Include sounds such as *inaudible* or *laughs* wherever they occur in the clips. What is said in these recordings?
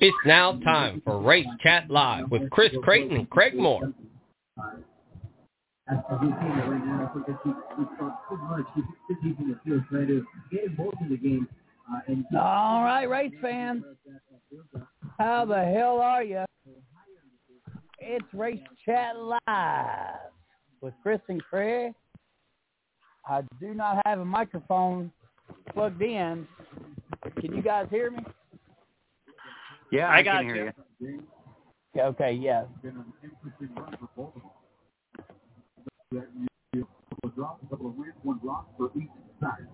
It's now time for Race Chat Live with Chris Creighton and Craig Moore. All right, race fans. How the hell are you? It's Race Chat Live with Chris and Craig. I do not have a microphone plugged in. Can you guys hear me? Yeah, I I, got can hear you. you. Yeah, Okay, yeah. been an interesting run for both of them. Yeah, you, you, a couple of drops, a couple of wins, one drop for each side.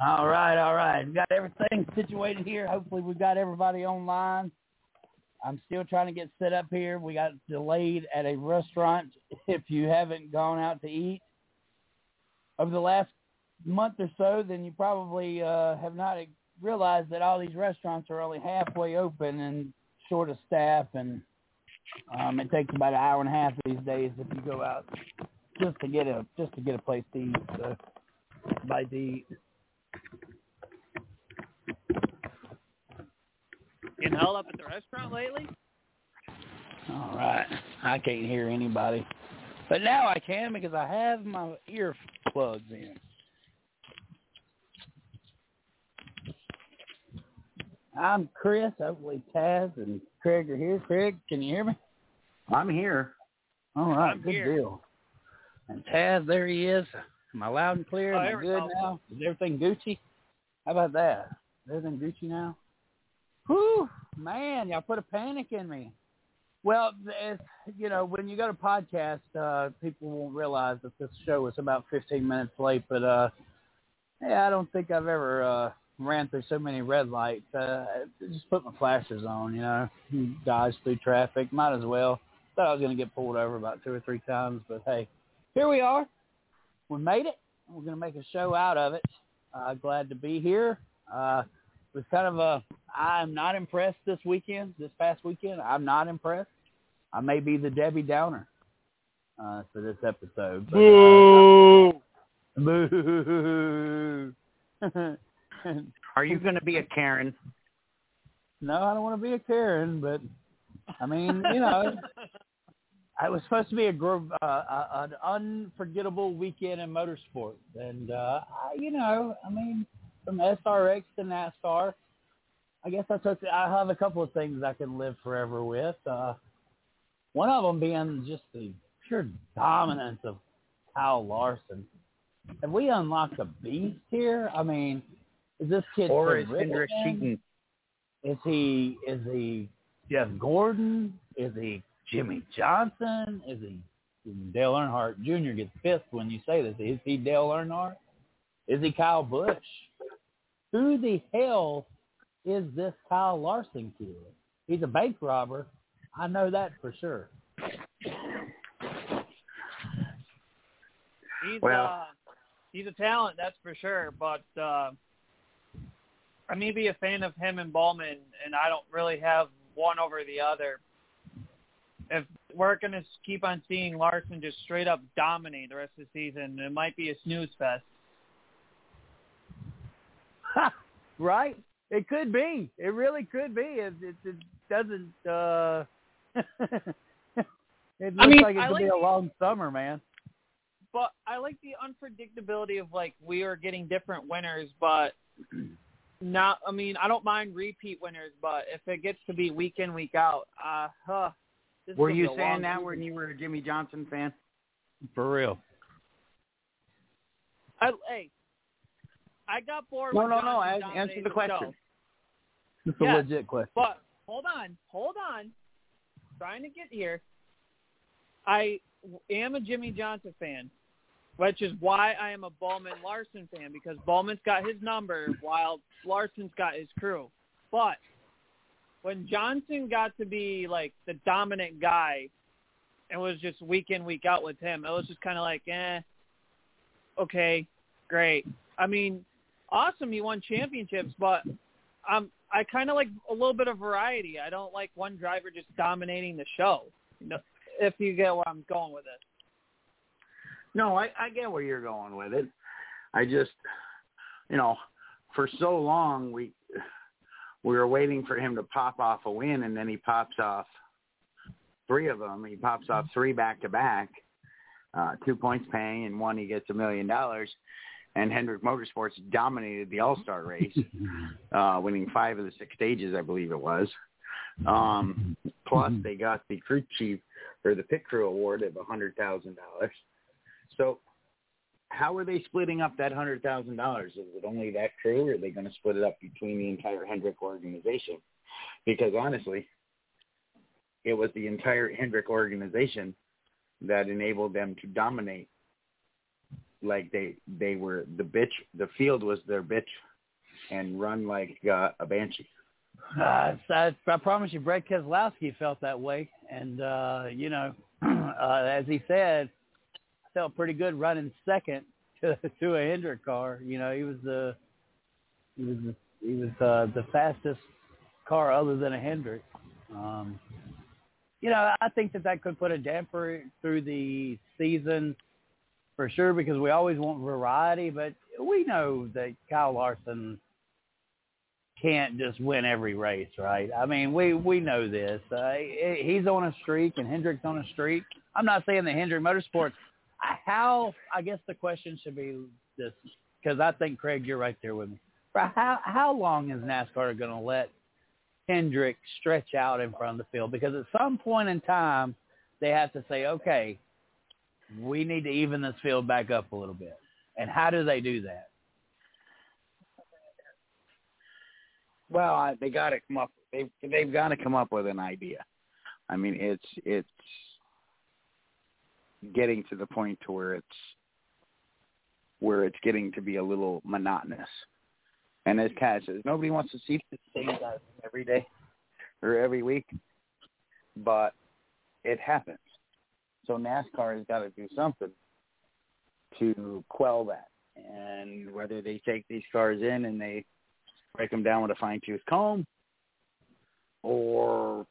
All right, all right. We've got everything situated here. Hopefully we've got everybody online. I'm still trying to get set up here. We got delayed at a restaurant. *laughs* If you haven't gone out to eat over the last month or so, then you probably uh, have not realized that all these restaurants are only halfway open and short of staff, and um, it takes about an hour and a half these days if you go out just to get a just to get a place to eat. So, by to eat. Getting held up at the restaurant lately? All right. I can't hear anybody. But now I can because I have my ear plugs in. I'm Chris. Hopefully Taz and Craig are here. Craig, can you hear me? I'm here. All right, I'm good here. deal. And Taz, there he is. Am I loud and clear? Oh, Am I good now? Is everything Gucci? How about that? Is everything Gucci now? Whew, man, y'all put a panic in me. Well, it's, you know, when you go to podcast, uh, people won't realize that this show is about 15 minutes late, but, uh, yeah, I don't think I've ever, uh, ran through so many red lights. Uh, just put my flashers on, you know, dodge through traffic. Might as well. Thought I was going to get pulled over about two or three times, but hey, here we are. We made it. We're going to make a show out of it. Uh, glad to be here. Uh, was kind of a, I'm not impressed this weekend, this past weekend. I'm not impressed. I may be the Debbie Downer uh, for this episode. But, uh, boo. Are you going to be a Karen? no, I don't want to be a Karen, but I mean, you know, it was supposed to be a gr- uh, uh, an unforgettable weekend in motorsport, and uh, I, you know, I mean, from SRX to NASCAR, I guess I took. I have a couple of things I can live forever with. Uh, one of them being just the pure dominance of Kyle Larson. Have we unlocked a beast here? I mean, is this kid Or is Hendrick cheating? Is he is he Jeff Gordon? Is he Jimmie Johnson? Is he Dale Earnhardt Jr. gets pissed when you say this? Is he Dale Earnhardt? Is he Kyle Busch? Who the hell is this Kyle Larson kid? He's a bank robber. I know that for sure. He's Well- uh he's a talent, that's for sure. But uh I may be a fan of him and Bowman and I don't really have one over the other. If we're gonna keep on seeing Larson just straight up dominate the rest of the season, it might be a snooze fest. *laughs* right? It could be. It really could be. It, it, it doesn't. uh *laughs* It looks mean, like it I could like be a the- long summer, man. But I like the unpredictability of like we are getting different winners, but *clears throat* not. I mean, I don't mind repeat winners, but if it gets to be week in week out, uh, huh. this Were you saying that season. when you were a Jimmie Johnson fan? For real. I, hey, I got bored. No, no, no. I- answer the question. It's Yeah, a legit question. But hold on, hold on. Trying to get here. I am a Jimmie Johnson fan, which is why I am a Bowman Larson fan because Bowman's got his number while Larson's got his crew. But when Johnson got to be like the dominant guy, and was just week in week out with him. It was just kind of like, eh, okay, great. I mean, awesome, he won championships, but I'm I kind of like a little bit of variety. I don't like one driver just dominating the show. You know, if you get where I'm going with it. No, I, I get where you're going with it. I just, you know, for so long we we were waiting for him to pop off a win, and then he pops off three of them. He pops off three back to back, uh, two points paying, and one he gets a million dollars. And Hendrick Motorsports dominated the All Star race, *laughs* uh, winning five of the six stages, I believe it was. Um, plus, they got the crew chief or the pit crew award of a hundred thousand dollars. So, how are they splitting up that hundred thousand dollars? Is it only that crew, or are they going to split it up between the entire Hendrick organization? Because honestly, it was the entire Hendrick organization that enabled them to dominate. Like they they were the bitch. The field was their bitch, and run like uh, a banshee. Uh, I, I promise you, Brad Keselowski felt that way, and uh, you know, *clears throat* uh, as he said, felt pretty good running second *laughs* to, to a Hendrick car. You know, he was the he was the, he was uh, the fastest car other than a Hendrick. Um, you know, I think that that could put a damper through the season for sure because we always want variety, but we know that Kyle Larson can't just win every race, right? I mean, we we know this. Uh, he's on a streak, and Hendrick's on a streak. I'm not saying that Hendrick Motorsports. How I guess the question should be this, because I think Craig, you're right there with me. How how long is NASCAR going to let Hendrick stretch out in front of the field? Because at some point in time, they have to say, okay, we need to even this field back up a little bit. And how do they do that? Well, I, they got to come up. They they've got to come up with an idea. I mean, it's it's getting to the point to where it's where it's getting to be a little monotonous. And as Kat says, nobody wants to see the same guy every day or every week, but it happens. So NASCAR has got to do something to quell that. And whether they take these cars in and they break them down with a fine tooth comb, or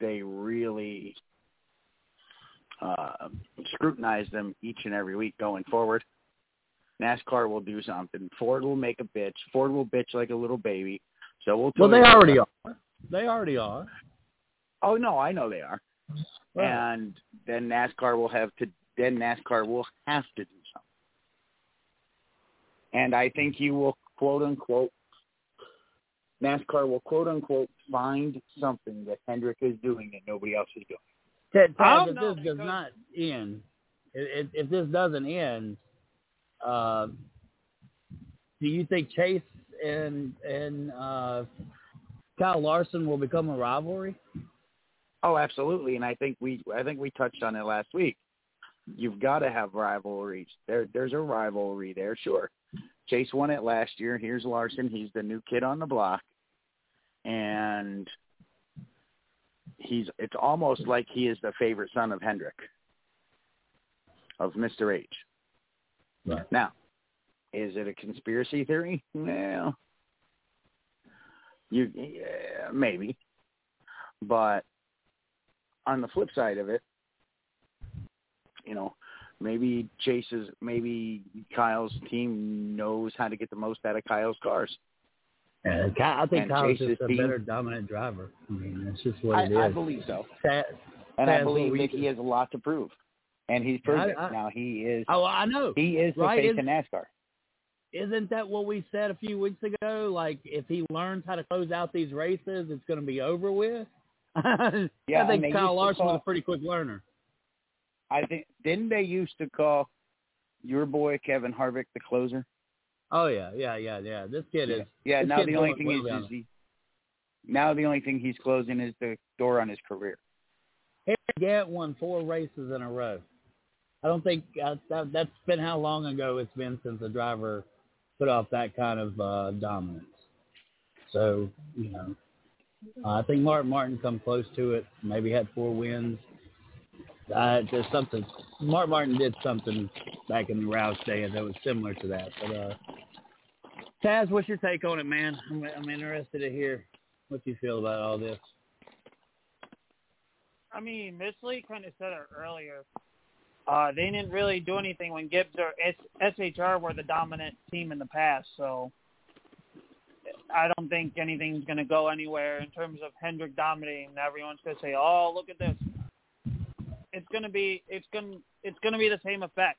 they really uh, scrutinize them each and every week going forward. NASCAR will do something. Ford will make a bitch. Ford will bitch like a little baby. So we'll. Well, they already are. They already are. Oh no, I know they are. Right. And then NASCAR will have to. Then NASCAR will have to do something. And I think you will quote unquote NASCAR will quote unquote find something that Hendrick is doing that nobody else is doing. Ted, Ted if this does not end, if, if this doesn't end, uh, do you think Chase and and uh, Kyle Larson will become a rivalry? Oh, absolutely, and I think we I think we touched on it last week. You've got to have rivalries. There, there's a rivalry there, sure. Chase won it last year. Here's Larson. He's the new kid on the block and he's it's almost like he is the favorite son of Hendrick of Mr. H. Right. Now, is it a conspiracy theory? Well, you yeah, maybe, but on the flip side of it, you know, maybe Chase's, maybe Kyle's team knows how to get the most out of Kyle's cars. Yeah, I think Kyle's just a team. better dominant driver. I mean, that's just what I, it is. I believe so. Sad, and I believe that he has a lot to prove. And he's proved it. Now he is. Oh, I know. He is the right? face of NASCAR. Isn't that what we said a few weeks ago? Like, if he learns how to close out these races, it's going to be over with. *laughs* yeah, I think Kyle Larson call, was a pretty quick learner. I think didn't they used to call your boy Kevin Harvick the closer? Oh yeah, yeah, yeah, yeah. This kid is. Yeah. this now the only thing is, is he. Now the only thing he's closing is the door on his career. Harry Gant won four races in a row. I don't think uh, that, that's been how long ago it's been since a driver put off that kind of uh, dominance. So you know, uh, I think Martin Martin come close to it. Maybe had four wins. Uh, there's something. Mark Martin did something back in the Roush day that was similar to that, but uh, Taz, what's your take on it, man? I'm, I'm interested to hear what you feel about all this. I mean, Miss Lee kind of said it earlier. Uh, they didn't really do anything when Gibbs or SHR were the dominant team in the past, so I don't think anything's going to go anywhere in terms of Hendrick dominating. Everyone's going to say, "Oh, look at this." It's going to be it's going it's going to be the same effect.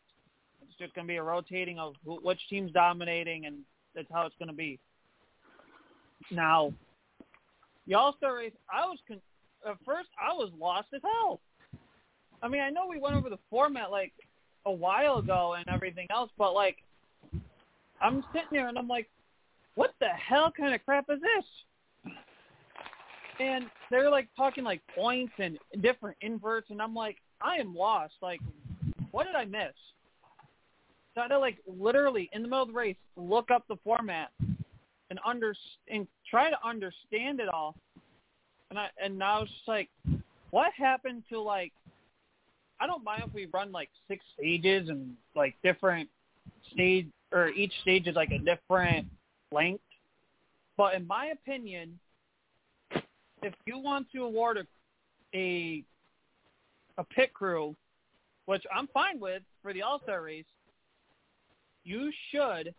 It's just going to be a rotating of who, which team's dominating, and that's how it's going to be. Now, the All Star race, I was con- at first I was lost as hell. I mean, I know we went over the format like a while ago and everything else, but like, I'm sitting there and I'm like, what the hell kind of crap is this? And they're like talking like points and different inverts, and I'm like, I am lost. Like, what did I miss? So I had to like literally in the middle of the race look up the format and under and try to understand it all. And I and now was just like, what happened to like? I don't mind if we run like six stages and like different stage or each stage is like a different length. But in my opinion, if you want to award a a, a pit crew, which I'm fine with for the All Star race, you should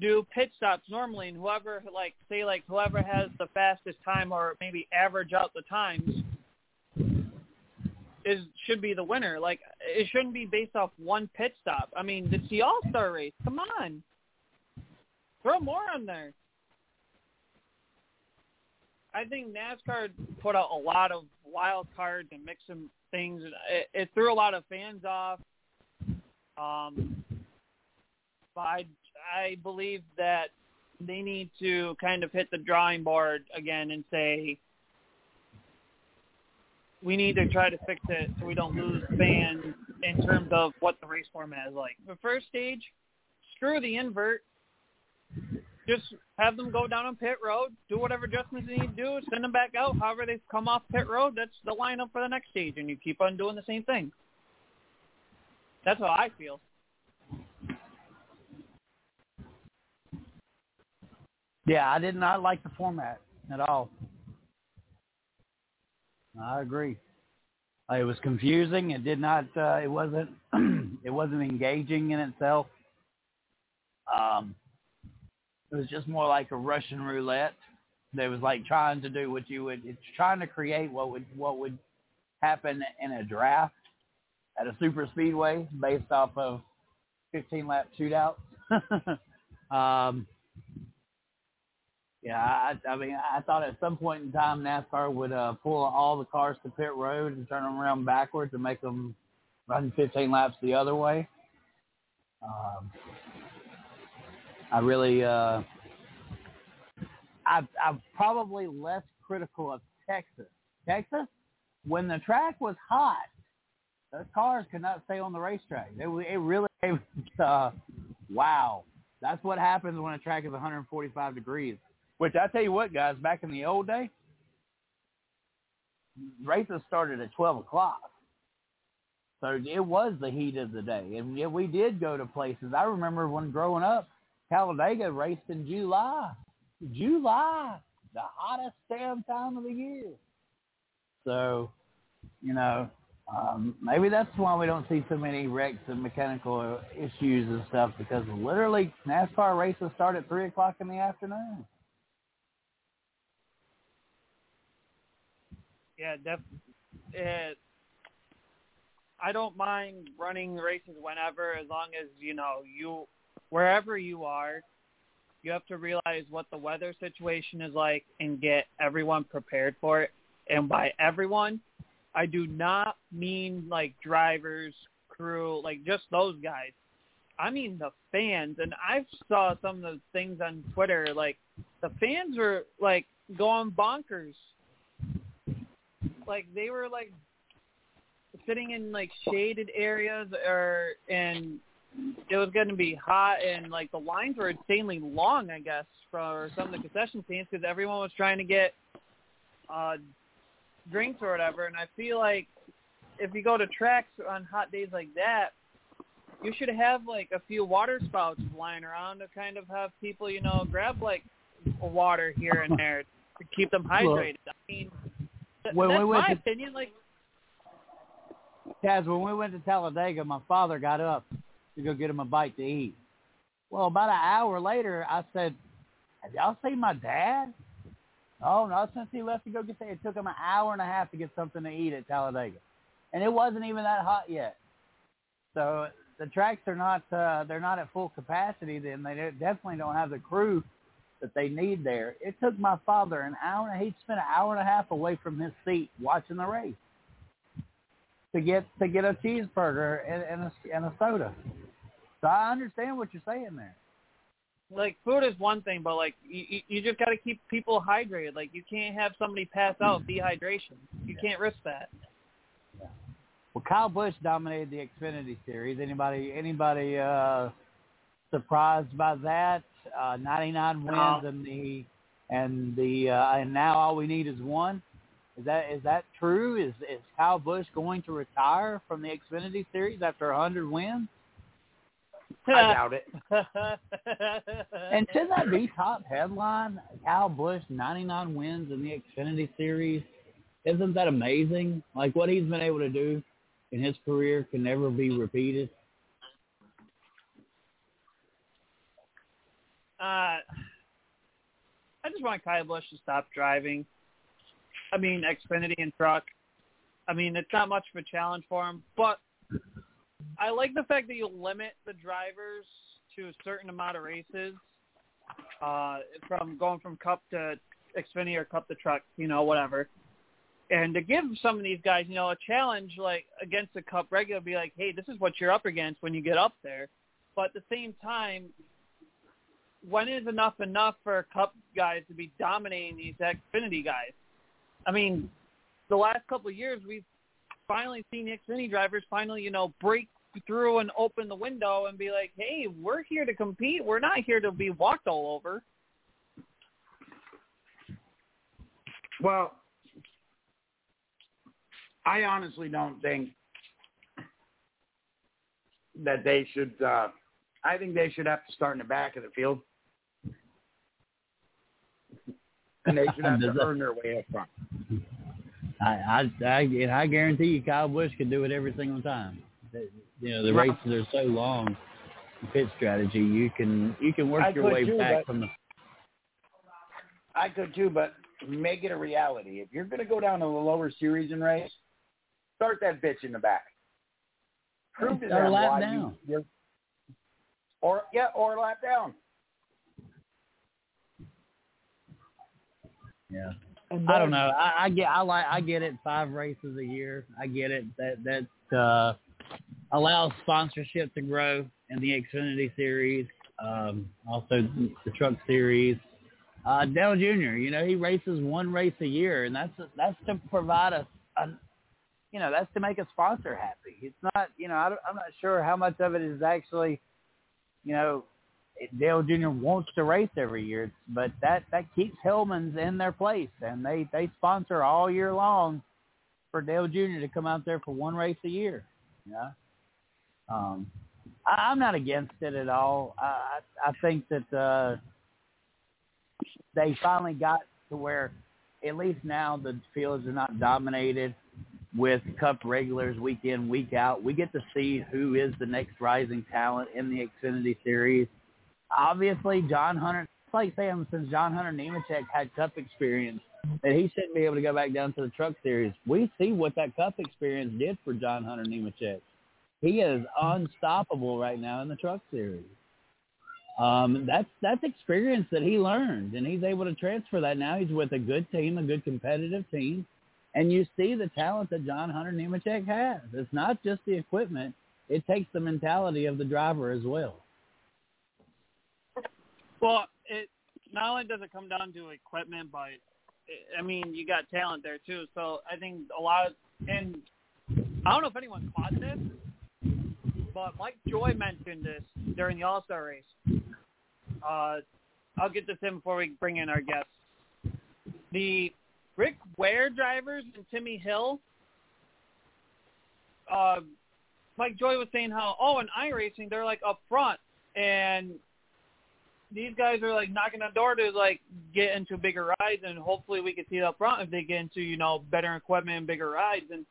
do pit stops normally, and whoever like say like whoever has the fastest time or maybe average out the times is should be the winner. Like it shouldn't be based off one pit stop. I mean, it's the All Star race. Come on, throw more on there. I think NASCAR put out a lot of wild cards and mixed some things. It, it threw a lot of fans off. Um, but I, I believe that they need to kind of hit the drawing board again and say we need to try to fix it so we don't lose fans in terms of what the race format is like. The first stage, screw the invert. Just have them go down on pit road, do whatever adjustments they need to do, send them back out. However they come off pit road, that's the lineup for the next stage, and you keep on doing the same thing. That's how I feel. Yeah, I did not like the format at all. I agree. It was confusing. It did not. Uh, it wasn't. *clears throat* it wasn't engaging in itself. Um, it was just more like a Russian roulette. That was like trying to do what you would. It's trying to create what would what would happen in a draft at a super speedway based off of 15 lap shootouts. *laughs* um, yeah, I, I mean, I thought at some point in time NASCAR would uh, pull all the cars to pit road and turn them around backwards and make them run 15 laps the other way. Um, I really, uh, I, I'm probably less critical of Texas. Texas, when the track was hot, those cars could not stay on the racetrack. It, it really, *laughs* it was, uh, wow. That's what happens when a track is 145 degrees. Which I tell you what, guys, back in the old day, races started at 12 o'clock. So it was the heat of the day. And yeah, we did go to places. I remember when growing up, Talladega raced in July. July, the hottest damn time of the year. So, you know, um, maybe that's why we don't see so many wrecks and mechanical issues and stuff because literally NASCAR races start at 3 o'clock in the afternoon. Yeah, def- it, I don't mind running races whenever, as long as you know you wherever you are, you have to realize what the weather situation is like and get everyone prepared for it. And by everyone, I do not mean like drivers, crew, like just those guys. I mean the fans, and I saw some of the things on Twitter. Like the fans were like going bonkers. Like they were like sitting in like shaded areas, or and it was going to be hot, and like the lines were insanely long. I guess for some of the concession stands because everyone was trying to get uh drinks or whatever. And I feel like if you go to tracks on hot days like that, you should have like a few water spouts lying around to kind of have people, you know, grab like water here and there to keep them *laughs* hydrated. I mean, th- When we that's went my to- opinion. Like, Taz, when we went to Talladega, my father got up to go get him a bite to eat. Well, about an hour later, I said, "Have y'all seen my dad?" Oh, not since he left to go get that. It took him an hour and a half to get something to eat at Talladega, and it wasn't even that hot yet. So the tracks are not uh, they're not at full capacity. Then they definitely don't have the crew that they need there. It took my father an hour. and He spent an hour and a half away from his seat watching the race to get to get a cheeseburger and, and a and a soda. So I understand what you're saying there. like food is one thing, but like you, you- just got to keep people hydrated. Like you can't have somebody pass out dehydration. You can't risk that. Well, Kyle Busch dominated the Xfinity Series. Anybody anybody uh, surprised by that? Uh, 99 wins No. and the and the uh, and now all we need is one. Is that is that true? Is is Kyle Busch going to retire from the Xfinity Series after a 100 wins? I doubt it. *laughs* And should that be top headline? Kyle Busch, 99 wins in the Xfinity Series. Isn't that amazing? Like what he's been able to do in his career can never be repeated. uh, I just want Kyle Busch to stop driving. I mean, Xfinity and truck. I mean, it's not much of a challenge for him, but I like the fact that you limit the drivers to a certain amount of races, uh, from going from Cup to Xfinity or Cup to truck, you know, whatever. And to give some of these guys, you know, a challenge like against the Cup regular, be like, hey, this is what you're up against when you get up there. But at the same time, when is enough enough for Cup guys to be dominating these Xfinity guys? I mean, the last couple of years we've finally seen Xfinity drivers finally, you know, break through and open the window and be like, "Hey, we're here to compete. We're not here to be walked all over." Well, I honestly don't think that they should. uh I think they should have to start in the back of the field, and they should *laughs* have to earn their way up front. I I I, I guarantee you, Kyle Busch can do it every single time. You know, the races are so long. Pit strategy, you can you can work I your way too, back from the. I could too, but make it a reality. If you're going to go down to the lower series and race, start that bitch in the back. Prove to them why down. you, or yeah, or lap down. Yeah. And I don't know. I, I get I like I get it. Five races a year. I get it. That that uh, allows sponsorship to grow in the Xfinity series. Um, also the Truck Series. Uh, Dale Jr. You know he races one race a year, and that's that's to provide us. a you know that's to make a sponsor happy. It's not you know I I'm not sure how much of it is actually you know Dale Jr. wants to race every year, but that that keeps Hellmann's in their place, and they they sponsor all year long for Dale Jr. to come out there for one race a year. Yeah, um, I, I'm not against it at all. I I, think that uh, they finally got to where at least now the fields are not dominated with Cup regulars week in week out. We get to see who is the next rising talent in the Xfinity Series obviously John Hunter, it's like saying since John Hunter Nemechek had Cup experience, that he shouldn't be able to go back down to the Truck Series. We see what that Cup experience did for John Hunter Nemechek. He is unstoppable right now in the Truck Series. Um, that's that's experience that he learned, and he's able to transfer that now. He's with a good team, a good competitive team, and you see the talent that John Hunter Nemechek has. It's not just the equipment; it takes the mentality of the driver as well. Well, it not only does it come down to equipment, but I mean, you got talent there too. So I think a lot of, and I don't know if anyone caught this, but Mike Joy mentioned this during the All Star race. Uh, I'll get this in before we bring in our guests. The Rick Ware drivers and Timmy Hill uh, Mike Joy was saying how oh in iRacing they're like up front and these guys are like knocking on door to like get into bigger rides and hopefully we can see it up front if they get into you know better equipment and bigger rides and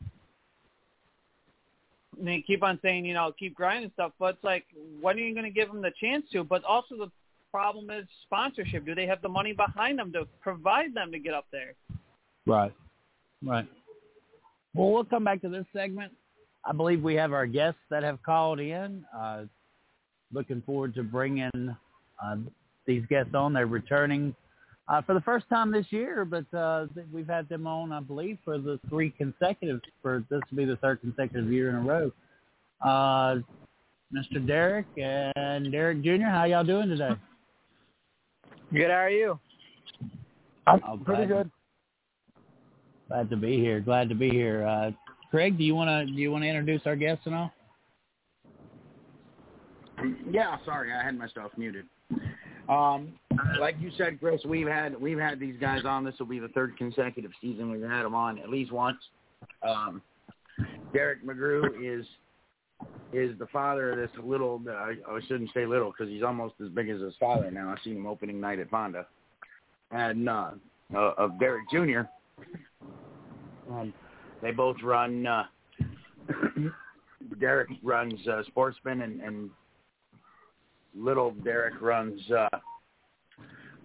they keep on saying you know keep grinding stuff but it's like when are you going to give them the chance to but also the problem is sponsorship do they have the money behind them to provide them to get up there Right. Right. Well, we'll come back to this segment. I believe we have our guests that have called in. Uh, looking forward to bringing uh, these guests on. They're returning uh, for the first time this year, but uh, we've had them on, I believe, for the three consecutive. For this will be the third consecutive year in a row. Uh, Mr. Derrick and Derrick Jr., how y'all doing today? Good. How are you? I'm Pretty glad- good. Glad to be here. Glad to be here. Uh, Craig, do you want to do you want to introduce our guests and all? Yeah, sorry, I had myself muted. Um, like you said, Chris, we've had we've had these guys on. This will be the third consecutive season we've had them on at least once. Um, Derrick McGrew is is the father of this little. Uh, I shouldn't say little because he's almost as big as his father now. I seen him opening night at Fonda, and uh, uh, of Derrick Jr. Um, they both run. Uh, *clears throat* Derrick runs uh, Sportsman, and, and little Derrick runs uh,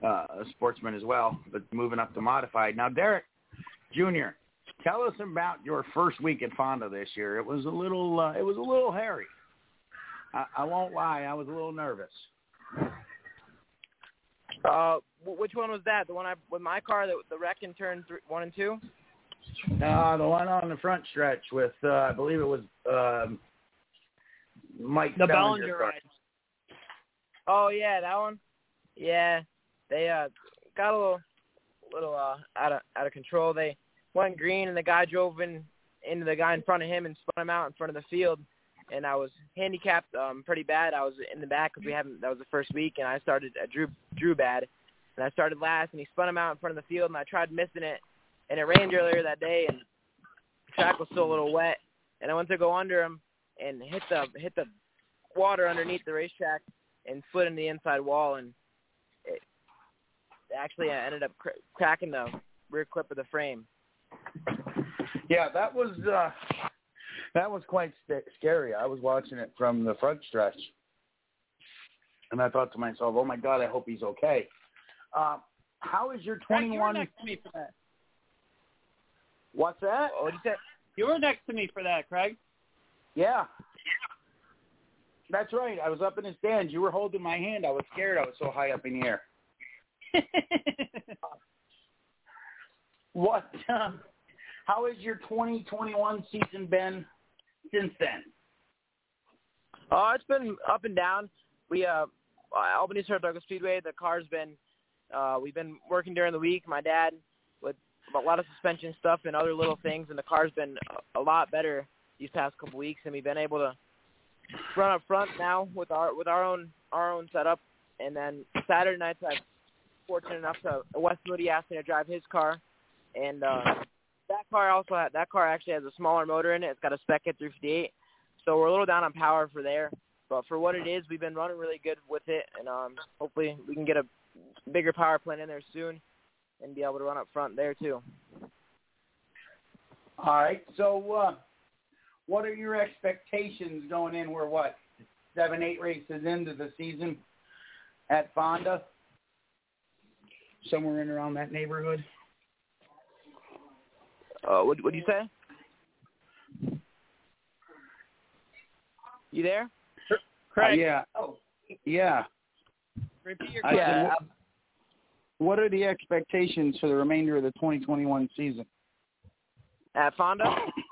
uh, Sportsman as well, but moving up to modified. Now, Derrick Jr., tell us about your first week at Fonda this year. It was a little, uh, it was a little hairy. I, I won't lie, I was a little nervous. Uh, which one was that? The one I with my car, that the wreck in turn three, one and two. Uh, the one on the front stretch with, uh, I believe it was um, Mike the Bellinger's Bellinger ride Oh yeah, that one. Yeah, they uh got a little, little uh out of out of control. They went green, and the guy drove in into the guy in front of him and spun him out in front of the field. And I was handicapped um pretty bad. I was in the back because we haven't. That was the first week, and I started. I drew drew bad, and I started last, and he spun him out in front of the field, and I tried missing it, and it rained earlier that day, and the track was still a little wet, and I went to go under him and hit the hit the water underneath the racetrack and slid in the inside wall, and it actually I ended up cr- cracking the rear clip of the frame. Yeah, that was uh, that was quite st- scary. I was watching it from the front stretch, and I thought to myself, "Oh my God, I hope he's okay." Uh, how is your Craig, you were 21? next to me for that What's that? What did you say? you were next to me for that Craig Yeah, that's right. I was up in the stands. You were holding my hand. I was scared. I was so high up in the air. *laughs* What? Uh, how has your 2021 season been since then? Oh, it's been up and down. We uh, Albany Saratoga Speedway. The car's been uh, we've been working during the week. My dad with a lot of suspension stuff and other little things, and the car's been a lot better these past couple weeks, and we've been able to run up front now with our with our own our own setup. And then Saturday nights, I'm fortunate enough to Wes Moody asked me to drive his car, and uh, that car also had, that car actually has a smaller motor in it. It's got a Spec at 358, so we're a little down on power for there. But for what it is, we've been running really good with it, and um, hopefully we can get a bigger power plant in there soon and be able to run up front there too. All right. So, uh, what are your expectations going in? We're what seven, eight races into the season at Fonda, somewhere in around that neighborhood. Uh, what what do you say? You there? Craig Uh, yeah. Oh, yeah. repeat your question said, what, what are the expectations for the remainder of the 2021 season At Fonda? *coughs*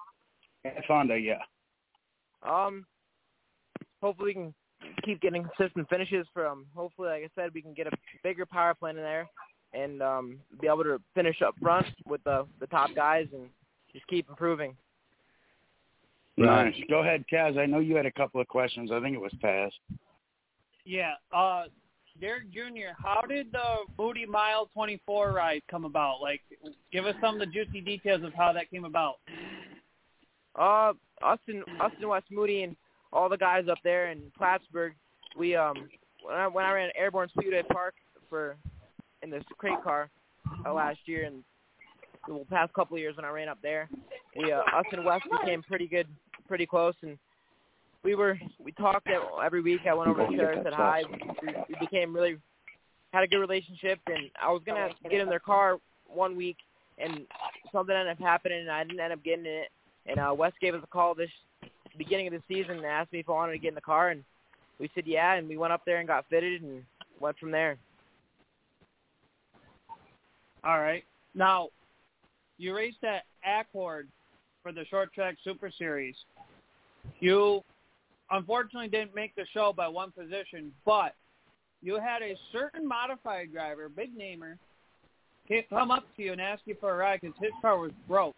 at Fonda? Yeah. Um, hopefully we can keep getting consistent finishes from. Hopefully, like I said, we can get a bigger power plant in there and um, be able to finish up front with the the top guys and just keep improving. Nice. Go ahead, Taz. I know you had a couple of questions. I think it was Taz. Yeah. Uh, Derrick Jr., how did the Moody Mile 24 ride come about? Like, give us some of the juicy details of how that came about. Uh, us and us and Wes Moody and all the guys up there in Plattsburgh, we um when I when I ran Airborne Speedway Park for in this crate car uh, last year and the past couple of years when I ran up there, we uh, us and Wes became pretty good, pretty close, and we were we talked every week. I went over to Sarah, said hi. We, we became really had a good relationship, and I was gonna get in their car one week, and something ended up happening, and I didn't end up getting in it. And uh, Wes gave us a call this beginning of the season and asked me if I wanted to get in the car, and we said yeah, and we went up there and got fitted and went from there. All right. Now, you raced at Accord for the short track Super Series. You unfortunately didn't make the show by one position, but you had a certain modified driver, big namer, come up to you and ask you for a ride because his car was broke.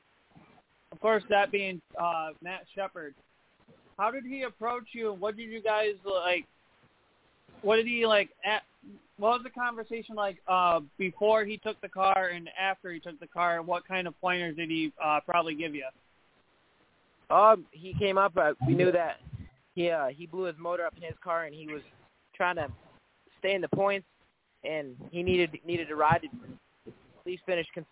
Of course, that being uh, Matt Shepard. How did he approach you, what did you guys like? What did he like? At, what was the conversation like uh, before he took the car and after he took the car? What kind of pointers did he uh, probably give you? Um, he came up. Uh, we knew that he uh, he blew his motor up in his car, and he was trying to stay in the points, and he needed needed to ride to at least finish cons-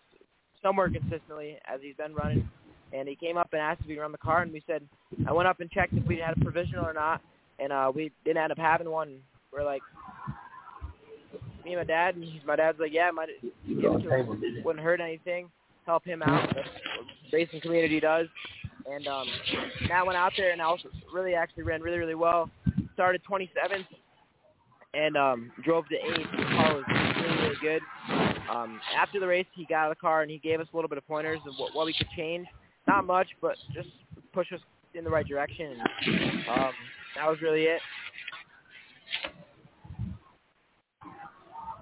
somewhere consistently as he's been running. And he came up and asked if we run the car, and we said I went up and checked if we had a provisional or not, and uh, we didn't end up having one. We're like, me and my dad, and my dad's like, yeah, might give it to him. Wouldn't hurt anything. Help him out. That's racing community does. And um, Matt went out there and also really actually ran really really well. Started 27th and um, drove to eighth. The car was really really good. Um, after the race, he got out of the car and he gave us a little bit of pointers of what, what we could change. Not much, but just push us in the right direction. And, um, that was really it.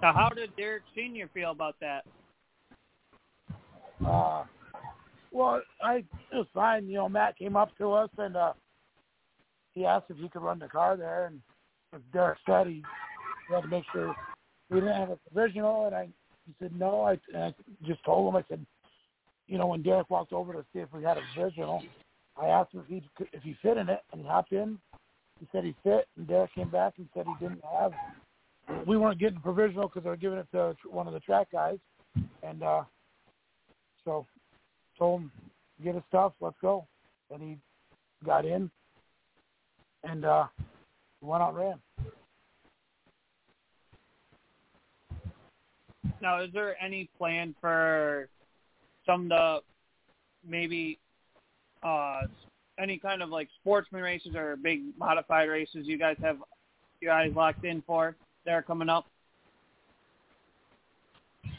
So how did Derrick Senior feel about that? Uh, well, I it was fine. You know, Matt came up to us and uh, he asked if he could run the car there, and if Derrick said he, he had to make sure we didn't have a provisional, and I he said no. I, and I just told him I said, you know, when Derrick walked over to see if we had a provisional, I asked him if he if he fit in it, and he hopped in. He said he fit, and Derrick came back and said he didn't have. We weren't getting provisional because they were giving it to one of the track guys, and uh, so told him get his stuff, let's go, and he got in, and uh, went out ran. Now, is there any plan for some of the maybe uh, any kind of like sportsman races or big modified races you guys have you guys locked in for that are coming up?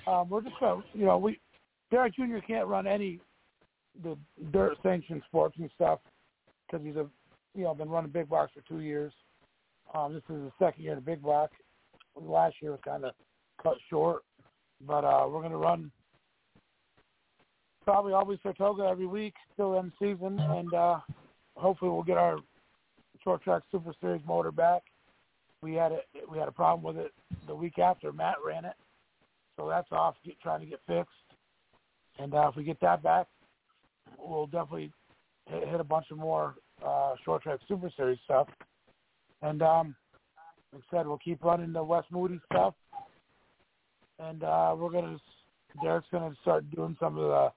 Um, we're just gonna, you know, we Derrick Jr. can't run any the dirt sanctioned sports and stuff because he's a, you know, been running big blocks for two years. Um, this is the second year in the big block. Last year was kind of cut short, but uh, we're gonna run probably always Saratoga every week till end season, and uh, hopefully we'll get our short track Super Series motor back. We had a we had a problem with it the week after Matt ran it, so that's off get, trying to get fixed. And uh, if we get that back, we'll definitely hit, hit a bunch of more uh, short track Super Series stuff. And um, like I said, we'll keep running the Wes Moody stuff, and uh, we're gonna Derrick's gonna start doing some of the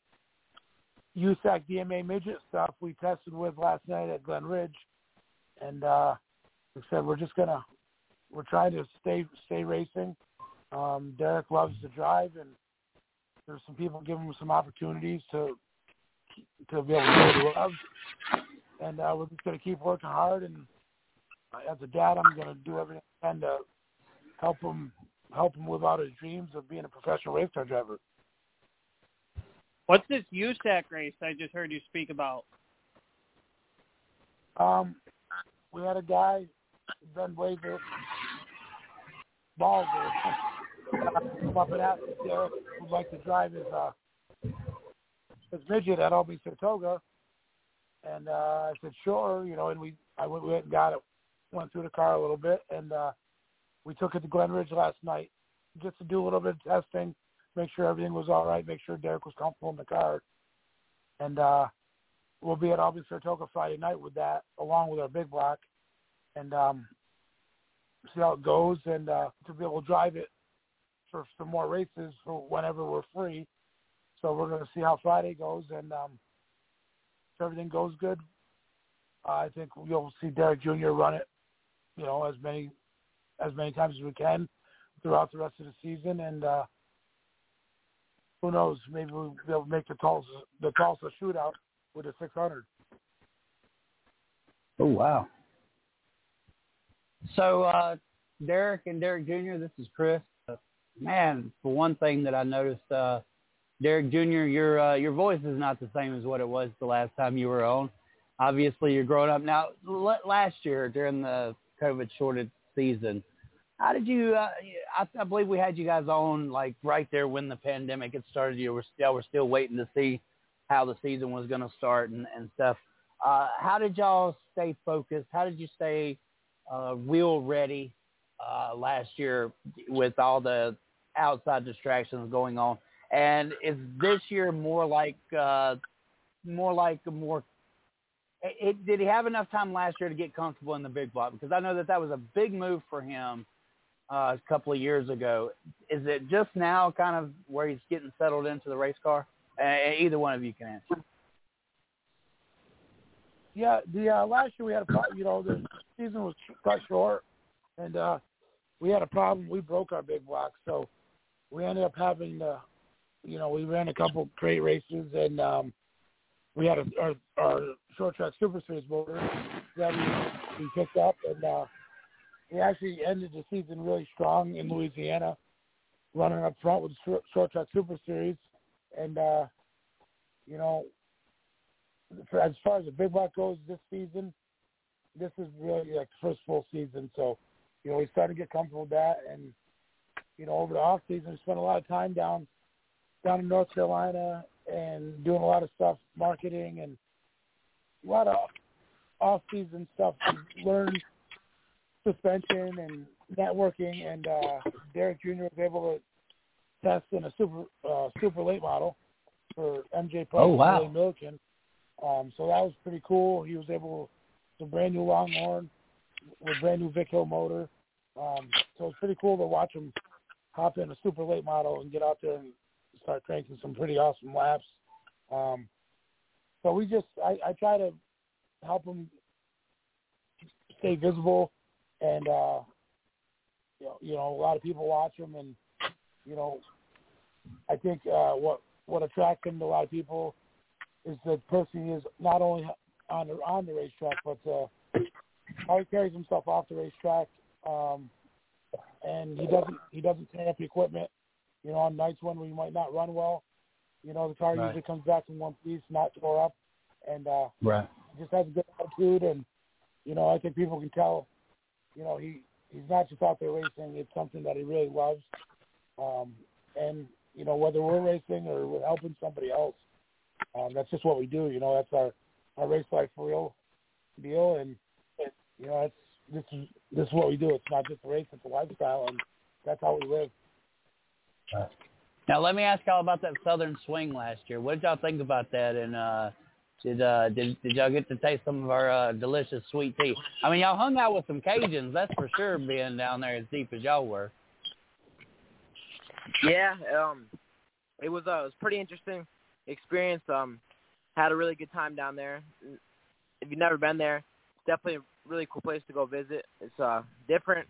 USAC DMA midget stuff we tested with last night at Glen Ridge, and uh, like I said, we're just gonna we're trying to stay stay racing. Um, Derrick loves to drive, and there's some people giving him some opportunities to to be able to do what he loves. And uh, we're just gonna keep working hard. And as a dad, I'm gonna do everything I can to help him help him live out his dreams of being a professional race car driver. What's this USAC race I just heard you speak about? Um, we had a guy, Ben Waver, Balzer, come up and if Derrick would like to drive his uh, his midget at Albany Saratoga, and uh, I said sure, you know, and we I went, we went and got it, went through the car a little bit, and uh, we took it to Glen Ridge last night just to do a little bit of testing, make sure everything was all right, make sure Derrick was comfortable in the car, and uh, we'll be at Albany Saratoga Friday night with that, along with our big block, and um, see how it goes, and uh, to be able to drive it for some more races for whenever we're free. So we're going to see how Friday goes, and um, if everything goes good, uh, I think you'll see Derrick Jr. run it, you know, as many as many times as we can throughout the rest of the season, and uh, who knows, maybe we'll make the Tulsa the Tulsa shootout with a 600. Oh wow! So uh, Derrick and Derrick Jr. This is Chris. Uh, man, for one thing that I noticed, uh, Derrick Jr. Your uh, your voice is not the same as what it was the last time you were on. Obviously, you're growing up now. L- last year during the COVID shorted season, how did you? Uh, I, I believe we had you guys on like right there when the pandemic had started. You were still were still waiting to see how the season was going to start and, and stuff. Uh, how did y'all stay focused? How did you stay uh, wheel ready uh, last year with all the outside distractions going on? And is this year more like uh, more like a more? It, did he have enough time last year to get comfortable in the big block? Because I know that that was a big move for him uh, a couple of years ago. Is it just now kind of where he's getting settled into the race car? Uh, either one of you can answer. Yeah, the uh, last year we had a. You know, the season was cut short, and uh, we had a problem. We broke our big block, so we ended up having to you know, we ran a couple great races, and um, we had a, our, our short track super series motor that we, we picked up, and uh, we actually ended the season really strong in Louisiana, running up front with short, short track super series, and uh, you know, for, as far as the big block goes this season, this is really like the first full season, so you know we started to get comfortable with that, and you know over the off season we spent a lot of time down down in North Carolina and doing a lot of stuff, marketing and a lot of off-season stuff to learn suspension and networking. And uh, Derrick Jr. was able to test in a super uh, super late model for MJ Price oh, wow. and Milliken. Um, so that was pretty cool. He was able to brand new Longhorn with brand new Vic Hill motor. Um, so it's pretty cool to watch him hop in a super late model and get out there and start cranking some pretty awesome laps. Um, so we just, I, I try to help them stay visible, and uh, you know, you know, a lot of people watch them, and you know, I think uh, what what attracts him to a lot of people is the person he is not only on the on the racetrack, but uh, how he carries himself off the racetrack. Um, and he doesn't he doesn't tear up the equipment you know, on nights when we might not run well, you know, the car right. usually comes back in one piece, not tore up, and uh, right. just has a good attitude. And you know, I think people can tell, you know, he he's not just out there racing; it's something that he really loves. Um, and you know, whether we're racing or we're helping somebody else, um, that's just what we do. You know, that's our our race life for real deal. And you know, it's this is this is what we do. It's not just a race; it's a lifestyle, and that's how we live. Now let me ask y'all about that Southern Swing last year. What did y'all think about that? And uh, did uh, did did y'all get to taste some of our uh, delicious sweet tea? I mean, y'all hung out with some Cajuns, that's for sure. Being down there as deep as y'all were. Yeah, um, it was uh, it was pretty interesting experience. Um, had a really good time down there. If you've never been there, it's definitely a really cool place to go visit. It's uh different,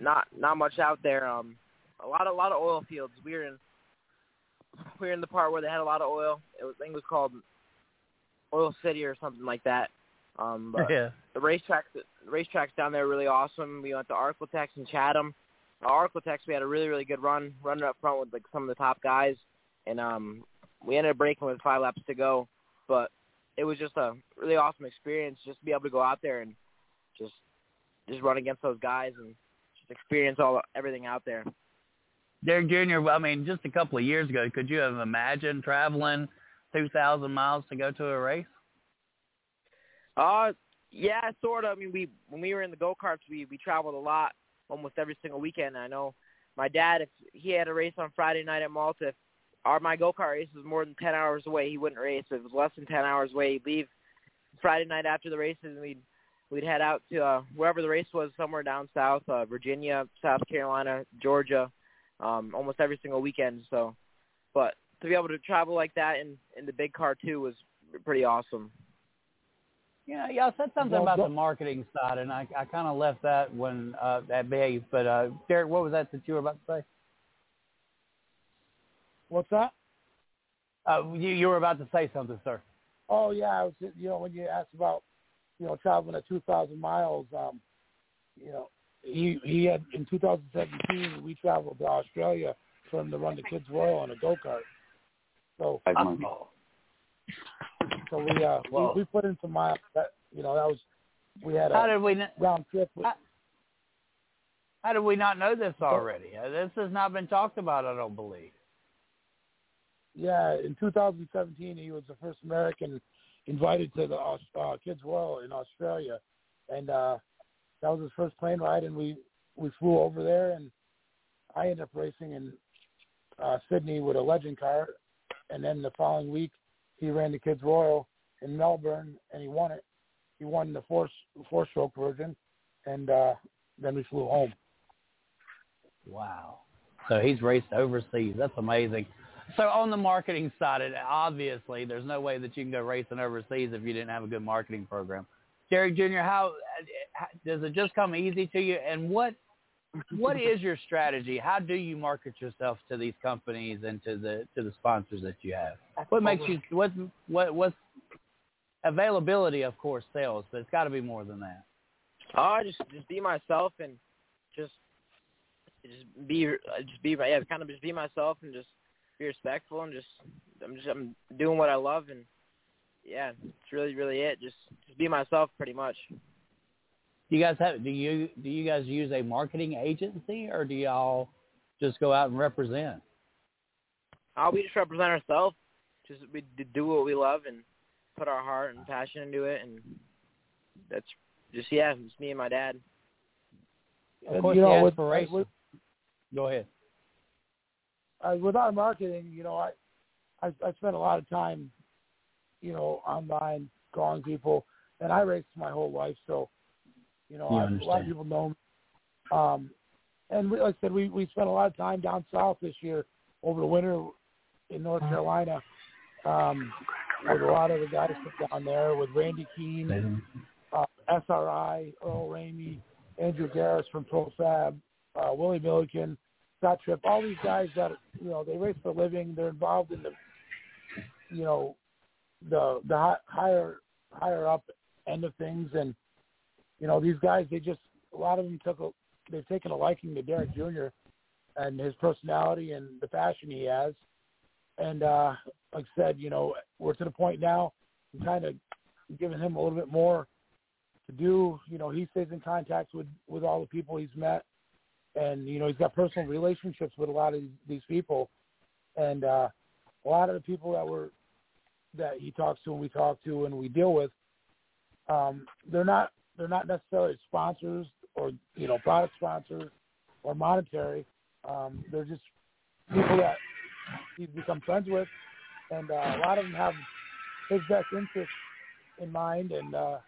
not not much out there. Um, a lot of a lot of oil fields. We were in we were in the part where they had a lot of oil. It was I think it was called Oil City or something like that. Um, but yeah. the racetrack the racetracks down there are really awesome. We went to Arklatex and Chatham. Arklatex we had a really really good run, running up front with like some of the top guys, and um, we ended up breaking with five laps to go. But it was just a really awesome experience just to be able to go out there and just just run against those guys and just experience all everything out there. Derrick Jr., I mean, just a couple of years ago, could you have imagined traveling 2,000 miles to go to a race? Uh, yeah, sort of. I mean, we when we were in the go karts, we we traveled a lot, almost every single weekend. I know my dad, if he had a race on Friday night at Malta, if, our my go kart race was more than ten hours away, he wouldn't race. If it was less than ten hours away, he'd leave Friday night after the races, and we'd we'd head out to uh, wherever the race was, somewhere down south, uh, Virginia, South Carolina, Georgia, um, almost every single weekend. So, but to be able to travel like that in in the big car too was pretty awesome. Yeah, know, y'all said something Well, about go- the marketing side, and I I kind of left that when uh, at base. But uh, Derrick, what was that that you were about to say? What's that? Uh, you you were about to say something, sir. Oh yeah, I was you know when you asked about you know traveling at two thousand miles, um, you know he he had in 2017 we traveled to Australia for him to run the Kids Royal on a go kart. So Five months. so we uh we, Whoa. we put in some miles. That you know that was we had How a did we n- round trip. With, How- how did we not know this already? Uh, This has not been talked about, I don't believe. yeah, in 2017 he was the first American invited to the uh, Kids World in Australia, and uh that was his first plane ride, and we we flew over there, and I ended up racing in uh, Sydney with a legend car, and then the following week he ran the Kids Royal in Melbourne, and he won it. He won the four four stroke version, and uh, then we flew home. Wow. So he's raced overseas. That's amazing. So on the marketing side, it, obviously, there's no way that you can go racing overseas if you didn't have a good marketing program. Derrick Jr., how, how does it just come easy to you? And what what is your strategy? How do you market yourself to these companies and to the to the sponsors that you have? What makes you what what what's availability? Of course, sales, but it's got to be more than that. Oh, just just be myself and just just be just be yeah, kind of just be myself and just be respectful and just I'm just I'm doing what I love and yeah, it's really really it. Just just be myself pretty much. Do you guys have do you do you guys use a marketing agency or do y'all just go out and represent? Uh, we just represent ourselves. Just we do what we love and put our heart and passion into it and that's just yeah, it's me and my dad. Of And, course, you know, the with- with- Go ahead. uh, with our marketing, you know, I, I I spent a lot of time, you know, online calling people, and I raced my whole life, so you know, I, a lot of people know. Me. Um, and we, like I said, we we spent a lot of time down south this year over the winter in North Carolina, um, with a lot of the guys down there with Randy Keene, uh, SRI, Earl Ramey, Andrew Garris from Pro Fab, uh, Willie Milliken, Scott Tripp, all these guys that you know they race for a living. They're involved in the you know the the higher higher up end of things, and you know these guys they just a lot of them took a they've taken a liking to Derrick Jr. and his personality and the passion he has, and uh, like I said, you know we're to the point now. I'm kind of giving him a little bit more to do. You know, he stays in contact with with all the people he's met, and you know he's got personal relationships with a lot of these people, and uh, a lot of the people that were that he talks to and we talk to and we deal with, um, they're not they're not necessarily sponsors or you know product sponsors or monetary. Um, they're just people that he's become friends with, and uh, a lot of them have his best interest in mind, and uh,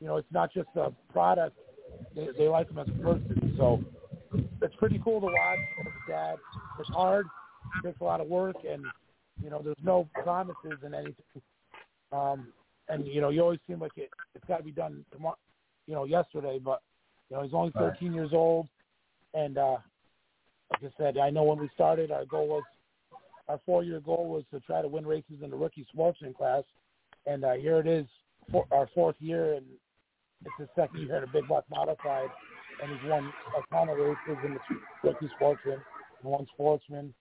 you know it's not just a product; they, they like him as a person. So it's pretty cool to watch. As a dad, it's hard, it takes a lot of work, and you know there's no promises in anything. Um, and you know you always seem like it, it's got to be done tomorrow, you know yesterday, but you know he's only 13 years old, and uh, like I said, I know when we started, our goal was our four-year goal was to try to win races in the rookie sportsman class, and uh, here it is, for our fourth year, and it's his second year in a big block modified, and he's won a ton of races in the rookie sportsman and one sportsman,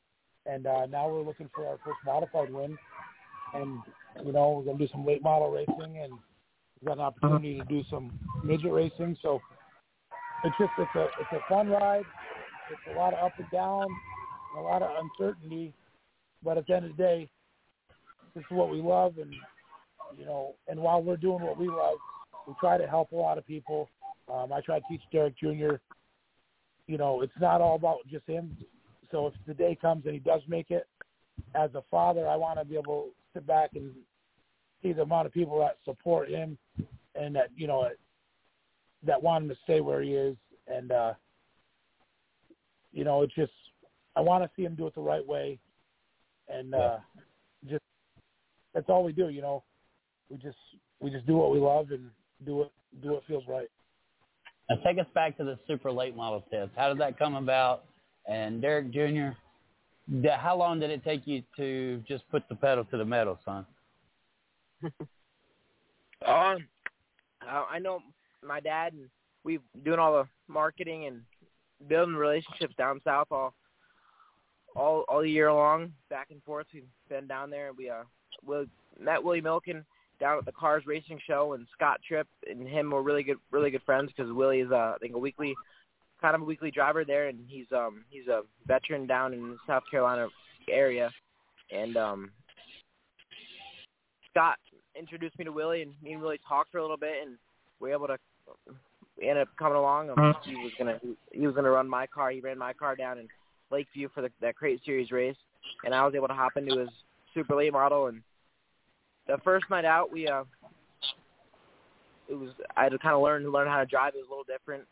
and uh, now we're looking for our first modified win, and you know we're gonna do some late model racing, and got an opportunity to do some midget racing, so it's just it's a it's a fun ride. It's a lot of up and down, and a lot of uncertainty, but at the end of the day, this is what we love, and you know, and while we're doing what we love, we try to help a lot of people. Um, I try to teach Derrick Jr. You know, it's not all about just him. So if the day comes and he does make it, as a father, I want to be able to sit back and see the amount of people that support him and that you know that want him to stay where he is and uh you know it's just I want to see him do it the right way and uh just that's all we do you know we just we just do what we love and do it do what feels right Now take us back to the super late model test. How did that come about? And Derrick Jr., how long did it take you to just put the pedal to the metal, son? Um, uh, I know my dad and we've doing all the marketing and building relationships down south all all all year long, back and forth. We've been down there and we uh we met Willie Milliken down at the Cars Racing Show and Scott Tripp and him were really good really good friends because Willie is uh, I think a weekly kind of a weekly driver there and he's um he's a veteran down in the South Carolina area and um Scott introduced me to Willie and me and Willie talked for a little bit and we were able to we ended up coming along. Um, he was gonna he was gonna run my car. He ran my car down in Lakeview for the, that Crate Series race, and I was able to hop into his super late model. And the first night out, we uh, it was I had to kind of learn learn how to drive. It was a little different,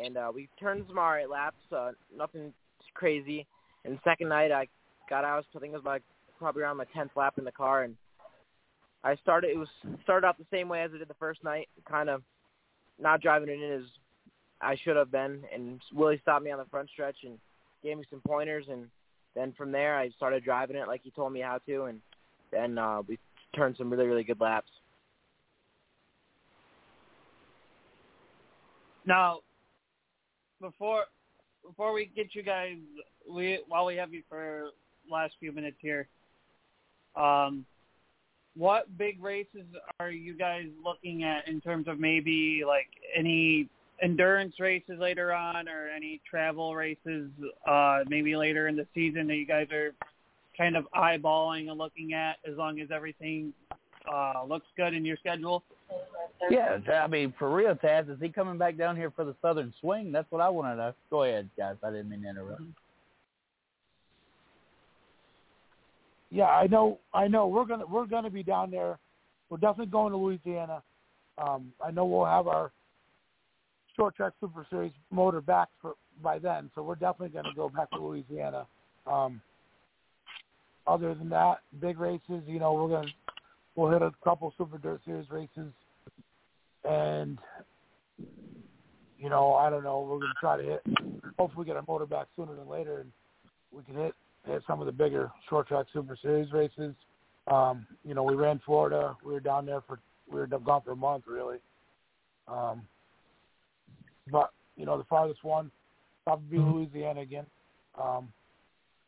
and uh, we turned some alright laps. Uh, nothing crazy. And second night, I got out. I think it was like probably around my tenth lap in the car, and I started. It was started out the same way as I did the first night, kind of not driving it in as I should have been. And Willie stopped me on the front stretch and gave me some pointers, and then from there I started driving it like he told me how to, and then uh, we turned some really really good laps. Now, before before we get you guys, we while we have you for last few minutes here, um, what big races are you guys looking at in terms of maybe like any endurance races later on or any travel races uh maybe later in the season that you guys are kind of eyeballing and looking at as long as everything uh looks good in your schedule? Yeah, I mean, for real, Taz, is he coming back down here for the Southern Swing? That's what I want to know. Go ahead, guys. I didn't mean to interrupt. Yeah, I know. I know. We're gonna we're gonna be down there. We're definitely going to Louisiana. Um, I know we'll have our short track Super Series motor back for by then, so we're definitely gonna go back to Louisiana. Um, other than that, big races, you know, we're gonna we'll hit a couple Super Dirt Series races, and you know, I don't know. We're gonna try to hit. Hopefully, get our motor back sooner than later, and we can hit hit some of the bigger short track Super Series races. Um, you know, we ran Florida. We were down there for we were gone for a month really. Um, but you know, the farthest one probably be Louisiana again. Um,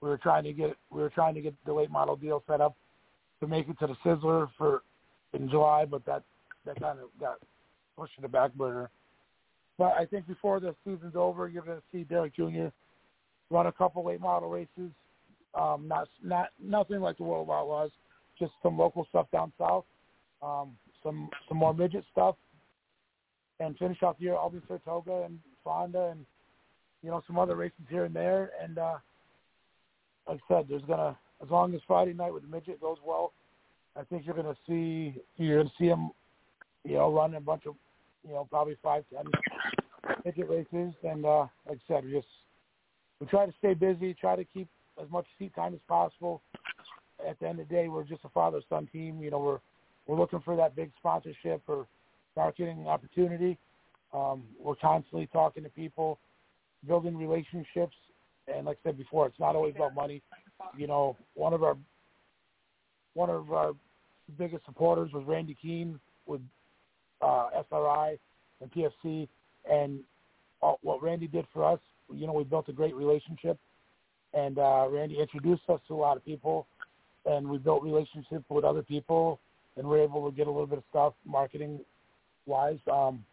we were trying to get we were trying to get the late model deal set up to make it to the Sizzler for in July, but that that kind of got pushed to the back burner. But I think before the season's over, you're going to see Derrick Jr. run a couple late model races. Um, not not nothing like the World of Outlaws, just some local stuff down south, um, some some more midget stuff, and finish off the year Albany Saratoga and Fonda and you know some other races here and there. And uh, like I said, there's gonna as long as Friday night with the midget goes well, I think you're gonna see you're gonna see him, you know, run a bunch of you know probably five ten midget races. And uh, like I said, we just we try to stay busy, try to keep as much seat time as possible. At the end of the day, we're just a father-son team. You know, we're we're looking for that big sponsorship or marketing opportunity. Um, we're constantly talking to people, building relationships, and like I said before, it's not always about money. You know, one of our one of our biggest supporters was Randy Keene with uh, SRI and PFC, and all, what Randy did for us, you know, we built a great relationship and uh, Randy introduced us to a lot of people, and we built relationships with other people, and we're able to get a little bit of stuff marketing wise. Um,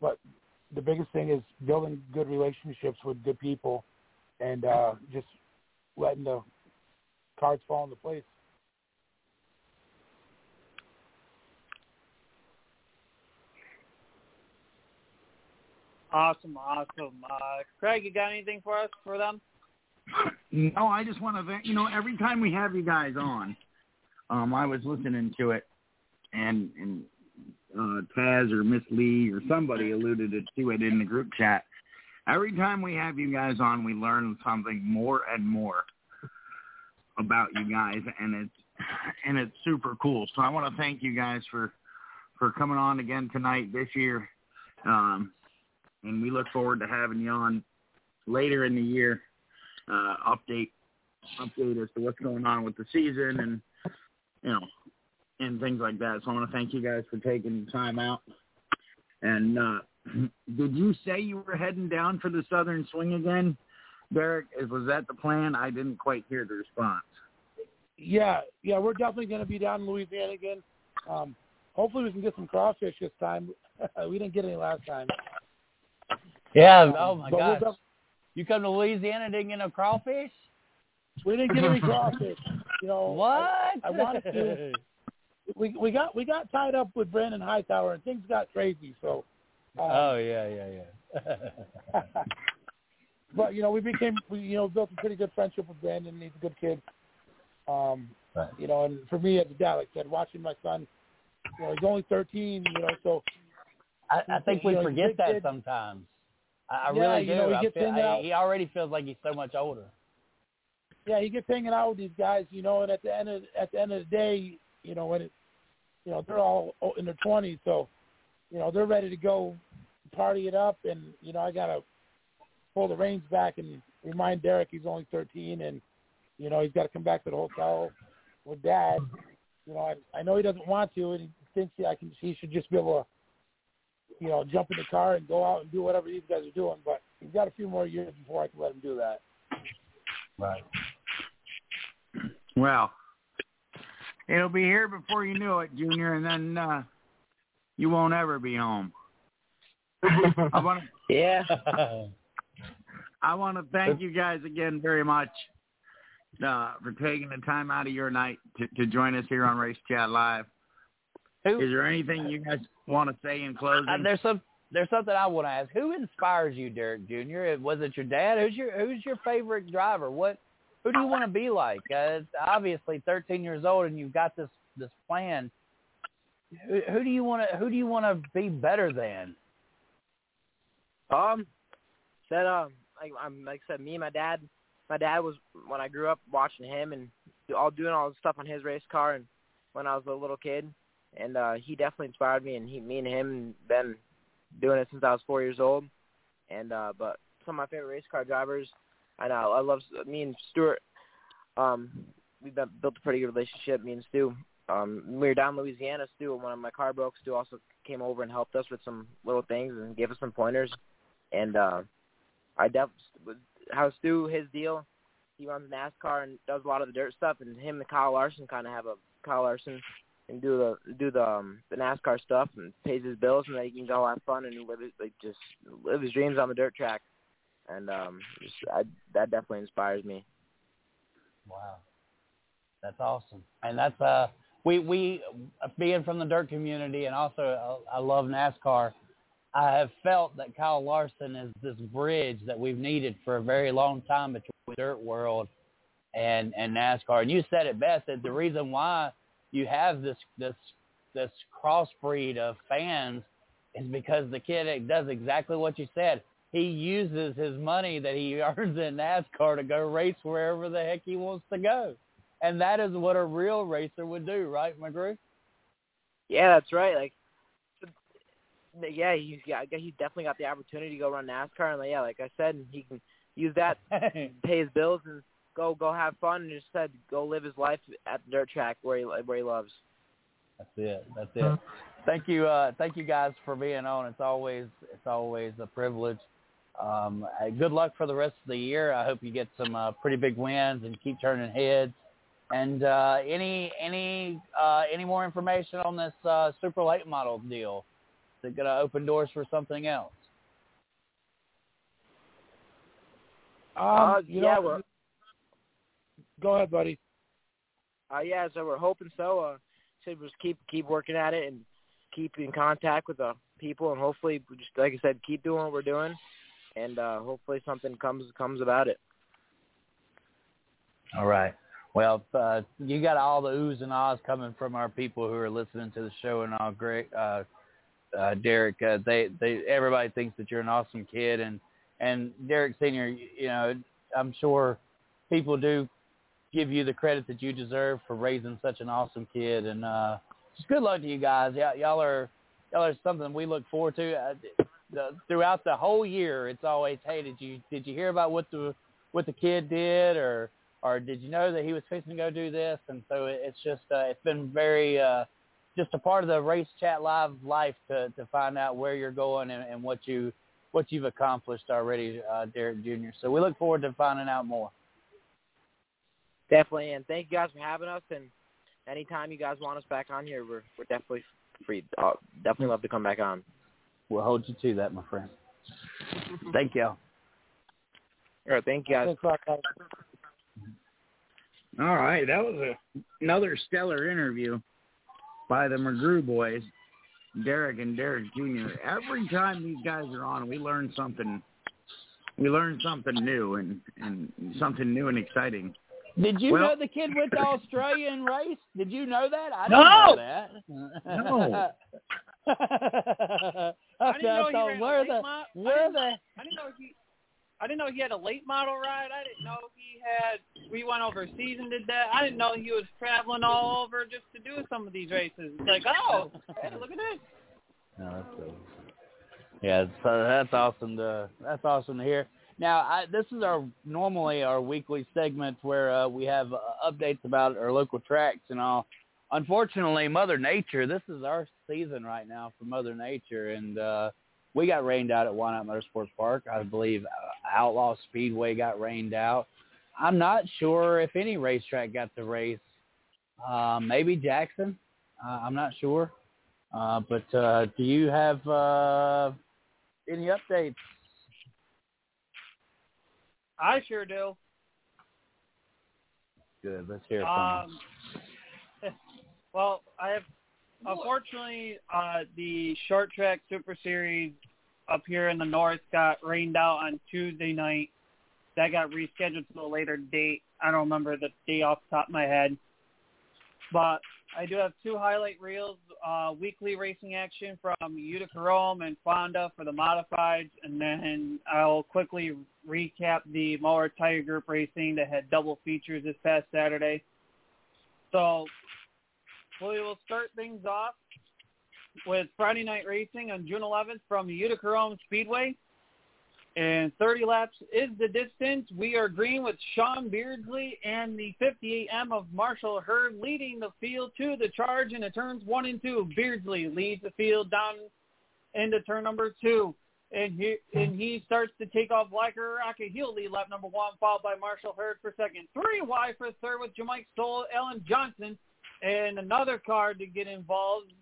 but the biggest thing is building good relationships with good people, and uh, just letting the cards fall into place. Awesome, awesome. Uh, Craig, you got anything for us for them? No, I just want to you know every time we have you guys on, um, I was listening to it, and and uh, Taz or Miss Lee or somebody alluded to it in the group chat. Every time we have you guys on, we learn something more and more about you guys, and it's and it's super cool. So I want to thank you guys for for coming on again tonight this year, um, and we look forward to having you on later in the year. Uh, update update as to what's going on with the season and you know and things like that. So I want to thank you guys for taking time out. And uh, *clears throat* did you say you were heading down for the Southern Swing again, Derrick? Was that the plan? I didn't quite hear the response. Yeah, yeah, we're definitely going to be down in Louisiana again. Um, hopefully, we can get some crawfish this time. *laughs* we didn't get any last time. Yeah. Oh my But we'll gosh. def- You come to Louisiana and didn't get no crawfish? we didn't get any crawfish. *laughs* You know, What? I, I wanted to. *laughs* We we got we got tied up with Brandon Hightower and things got crazy. So. Um, oh yeah, yeah, yeah. *laughs* but you know, we became we you know built a pretty good friendship with Brandon. He's a good kid. Um, Right. you know, and for me as a dad, like I said, watching my son, you know, he's only 13. You know, so I, I think we You know, forget that kid. sometimes. I, I Yeah, really do. you know, he I gets feel, I, out. he already feels like he's so much older. yeah, he gets hanging out with these guys. You know, and at the end of at the end of the day, you know, when it, you know, they're all in their 20s, so you know they're ready to go party it up, and you know I gotta pull the reins back and remind Derrick he's only 13, and you know he's got to come back to the hotel with Dad. You know, I, I know he doesn't want to, and he thinks I can. He should just be able to, you know, jump in the car and go out and do whatever these guys are doing. But he's got a few more years before I can let him do that. Right. Well, it'll be here before you know it, Junior, and then uh, you won't ever be home. I want to *laughs* Yeah. I want to thank you guys again very much uh, for taking the time out of your night to, to join us here on Race Chat Live. Who, Is there anything you guys want to say in closing? uh, there's some there's something I want to ask. Who inspires you, Derrick Jr.? Was it your dad? Who's your Who's your favorite driver? What Who do you want to be like? Uh, it's obviously 13 years old, and you've got this this plan. Who, who do you want to Who do you want to be better than? Um, said um, like I'm like I said, me and my dad. My dad was when I grew up watching him and do- all doing all the stuff on his race car, and when I was a little kid, and uh, he definitely inspired me. And he, me and him, been doing it since I was four years old. And uh, but some of my favorite race car drivers, I know I love me and Stewart. Um, we've been, built a pretty good relationship. Me and Stu. Um, we were down in Louisiana. Stu, when one of my car broke, Stu also came over and helped us with some little things and gave us some pointers and uh I def how Stu his deal. He runs NASCAR and does a lot of the dirt stuff, and him and Kyle Larson kind of have a Kyle Larson and do the do the um, the NASCAR stuff and pays his bills, and then he can go have fun and live his, like just live his dreams on the dirt track. And um, just I, that definitely inspires me. Wow, that's awesome, and that's uh we we being from the dirt community and also uh, I love NASCAR. I have felt that Kyle Larson is this bridge that we've needed for a very long time between the dirt world and and NASCAR. And you said it best that the reason why you have this this this crossbreed of fans is because the kid does exactly what you said. He uses his money that he *laughs* earns in NASCAR to go race wherever the heck he wants to go. And that is what a real racer would do, right, McGrew? Yeah, that's right. Like, yeah, he's guess he's definitely got the opportunity to go run NASCAR, and like, yeah, like I said, he can use that *laughs* pay his bills and go go have fun and just said go live his life at the dirt track where he where he loves. That's it. That's it. Thank you. Uh, thank you guys for being on. It's always it's always a privilege. Um, uh, good luck for the rest of the year. I hope you get some uh, pretty big wins and keep turning heads. And uh, any any uh, any more information on this uh, super late model deal? Is it going to open doors for something else? Um, Uh, you yeah, know, we're go ahead, buddy. uh, yeah, so we're hoping so. Uh, so just keep keep working at it and keep in contact with the people, and hopefully, just like I said, keep doing what we're doing, and uh, hopefully something comes comes about it. All right. Well, uh, you got all the oohs and ahs coming from our people who are listening to the show and all. Great, uh, uh, Derrick. Uh, they, they, everybody thinks that you're an awesome kid, and and Derrick Senior. You know, I'm sure people do give you the credit that you deserve for raising such an awesome kid, and uh, just good luck to you guys. Y'all, y'all are y'all are something we look forward to. Uh, the, throughout the whole year, it's always, hey, did you did you hear about what the what the kid did, or or did you know that he was fixing to go do this? And so it, it's just uh, it's been very uh, just a part of the race chat live life to to find out where you're going and, and what you what you've accomplished already, uh, Derrick Jr. So we look forward to finding out more. Definitely, and thank you guys for having us. And anytime you guys want us back on here, we're we're definitely free. Uh, definitely love to come back on. We'll hold you to that, my friend. *laughs* Thank you. All right, thank you guys. Thanks a lot, guys. All right, that was a, another stellar interview by the McGrew boys, Derrick and Derrick Jr. Every time these guys are on, we learn something. We learn something new and and something new and exciting. Did you Well- know the kid went to Australia and raced? Did you know that? I didn't know that. No. *laughs* I didn't know he thought, a where late the mo- I where didn't- the I didn't know he. I didn't know he had a late model ride. I didn't know he had. We went overseas and did that. I didn't know he was traveling all over just to do some of these races. It's like, oh, hey, look at this. *laughs* No, that's cool. Yeah, so that's awesome to that's awesome to hear. Now, I, this is our normally our weekly segment where uh, we have uh, updates about our local tracks and all. Unfortunately, Mother Nature, this is our season right now for Mother Nature, and uh, we got rained out at Wyandotte Motorsports Park. I believe uh, Outlaw Speedway got rained out. I'm not sure if any racetrack got to race. Uh, maybe Jackson. Uh, I'm not sure. Uh, but uh, do you have uh, any updates? I sure do. Good. Let's hear it from Um, *laughs* well, I have unfortunately uh, the short track Super Series up here in the north got rained out on Tuesday night. That got rescheduled to a later date. I don't remember the date off the top of my head, but I do have two highlight reels: uh, weekly racing action from Utica Rome and Fonda for the modifieds, and then I'll quickly recap the Mower Tire Group racing that had double features this past Saturday. So we will start things off with Friday night racing on June 11th from Utica Rome Speedway. And 30 laps is the distance. We are green with Sean Beardsley and the 58M of Marshall Hurd leading the field to the charge in turns one and two. Beardsley leads the field down into turn number two. And he and he starts to take off rocket. He'll lead lap number one, followed by Marshall Hurd for second. Three wide for third with Jamaica Stoll, Ellen Johnson, and another car to get involved.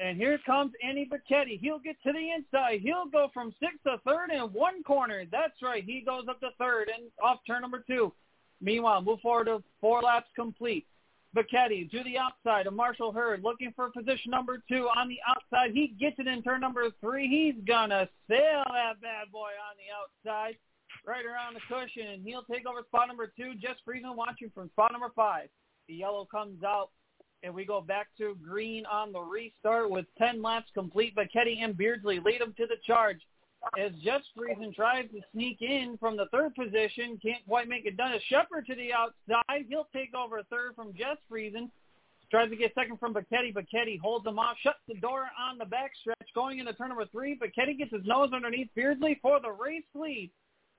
And here comes Andy Bachetti. He'll get to the inside. He'll go from sixth to third in one corner. That's right. He goes up to third and off turn number two. Meanwhile, move forward to four laps complete. Bachetti to the outside of Marshall Hurd looking for position number two on the outside. He gets it in turn number three. He's going to sail that bad boy on the outside right around the cushion, and he'll take over spot number two. Just freezing watching from spot number five. The yellow comes out and we go back to green on the restart with 10 laps complete. Bachetti and Beardsley lead them to the charge. As Jeff Friesen tries to sneak in from the third position, can't quite make it done. A Sheppard to the outside. He'll take over third from Jeff Friesen. Tries to get second from Bachetti. Bachetti holds him off, shuts the door on the backstretch. Going into turn number three, Bachetti gets his nose underneath Beardsley for the race lead.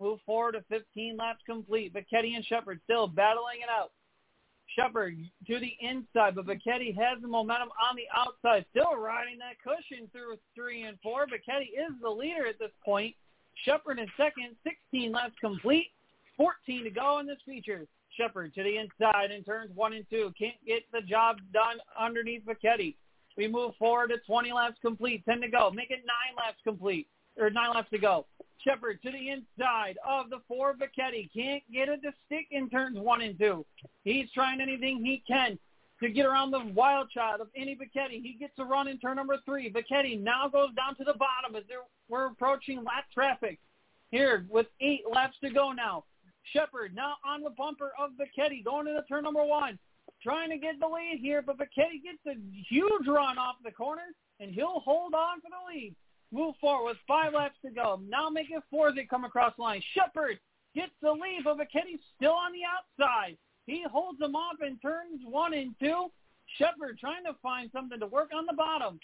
Move forward to 15 laps complete. Bachetti and Sheppard still battling it out. Sheppard to the inside, but Bachetti has the momentum on the outside, still riding that cushion through three and four. Bachetti is the leader at this point. Sheppard in second, 16 laps complete, 14 to go in this feature. Sheppard to the inside in turns one and two. Can't get the job done underneath Bachetti. We move forward to 20 laps complete, 10 to go. Make it nine laps complete, or nine laps to go. Sheppard to the inside of the four. Bachetti can't get it to stick in turns one and two. He's trying anything he can to get around the wild child of Andy Bachetti. He gets a run in turn number three. Bachetti now goes down to the bottom as we're approaching lap traffic here with eight laps to go now. Sheppard now on the bumper of Bachetti going into turn number one. Trying to get the lead here, but Bachetti gets a huge run off the corner, and he'll hold on for the lead. Move forward with five laps to go. Now make it four as they come across the line. Sheppard gets the lead, but Bachetti's still on the outside. He holds them off in turns one and two. Sheppard trying to find something to work on the bottom.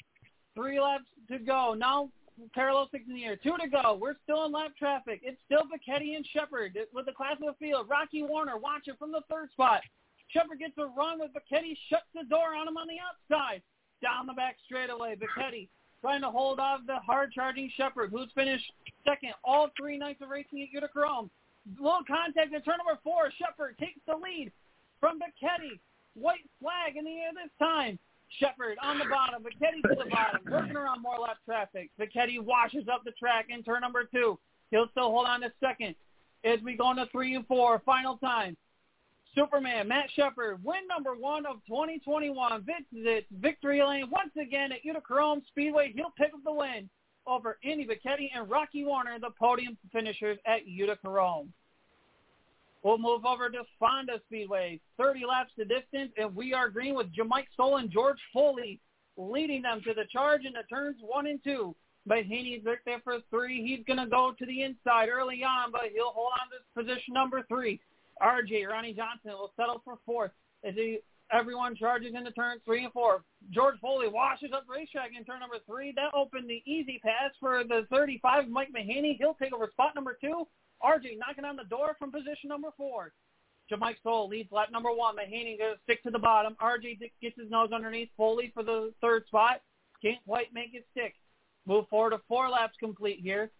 Three laps to go. Now parallel six in the air. Two to go. We're still in lap traffic. It's still Bachetti and Sheppard with the class of the field. Rocky Warner watching from the third spot. Sheppard gets a run with Bachetti, shuts the door on him on the outside. Down the back straightaway. Bachetti trying to hold off the hard-charging Sheppard, who's finished second all three nights of racing at Utica Little contact in turn number four. Sheppard takes the lead from Bachetti. White flag in the air this time. Sheppard on the bottom. Bachetti to the bottom. Working around more lap traffic. Bachetti washes up the track in turn number two. He'll still hold on to second as we go into three and four. Final time. Superman, Matt Sheppard, win number one of 2021. Visits victory lane once again at Utica Speedway. He'll pick up the win over Andy Bachetti and Rocky Warner, the podium finishers at Utica We'll move over to Fonda Speedway. 30 laps to distance, and we are green with Jamike Soul and George Foley leading them to the charge in the turns one and two. But Haney's right there for three. He's going to go to the inside early on, but he'll hold on to position number three. RJ, Ronnie Johnson will settle for fourth as he, everyone charges into turn three and four. George Foley washes up racetrack in turn number three. That opened the easy pass for the 35, Mike Mahaney. He'll take over spot number two. RJ knocking on the door from position number four. Jamike Soul leads lap number one. Mahaney goes stick to the bottom. RJ gets his nose underneath Foley for the third spot. Can't quite make it stick. Move forward to four laps complete here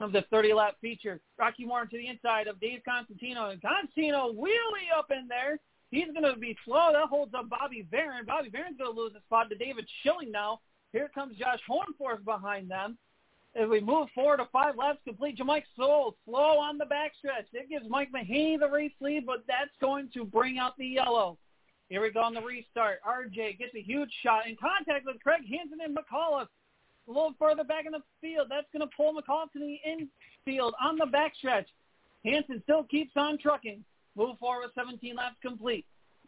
of the 30-lap feature. Rocky Warren to the inside of Dave Constantino. And Constantino wheelie up in there. He's going to be slow. That holds up Bobby Barron. Bobby Barron's going to lose the spot to David Schilling now. Here comes Josh Hornforth behind them. As we move forward to five laps complete, Jamike Soul slow on the backstretch. It gives Mike Mahaney the race lead, but that's going to bring out the yellow. Here we go on the restart. RJ gets a huge shot in contact with Craig Hansen and McAuliffe a little further back in the field. That's going to pull McCall to the infield on the backstretch. Hansen still keeps on trucking. Move forward with 17 laps complete.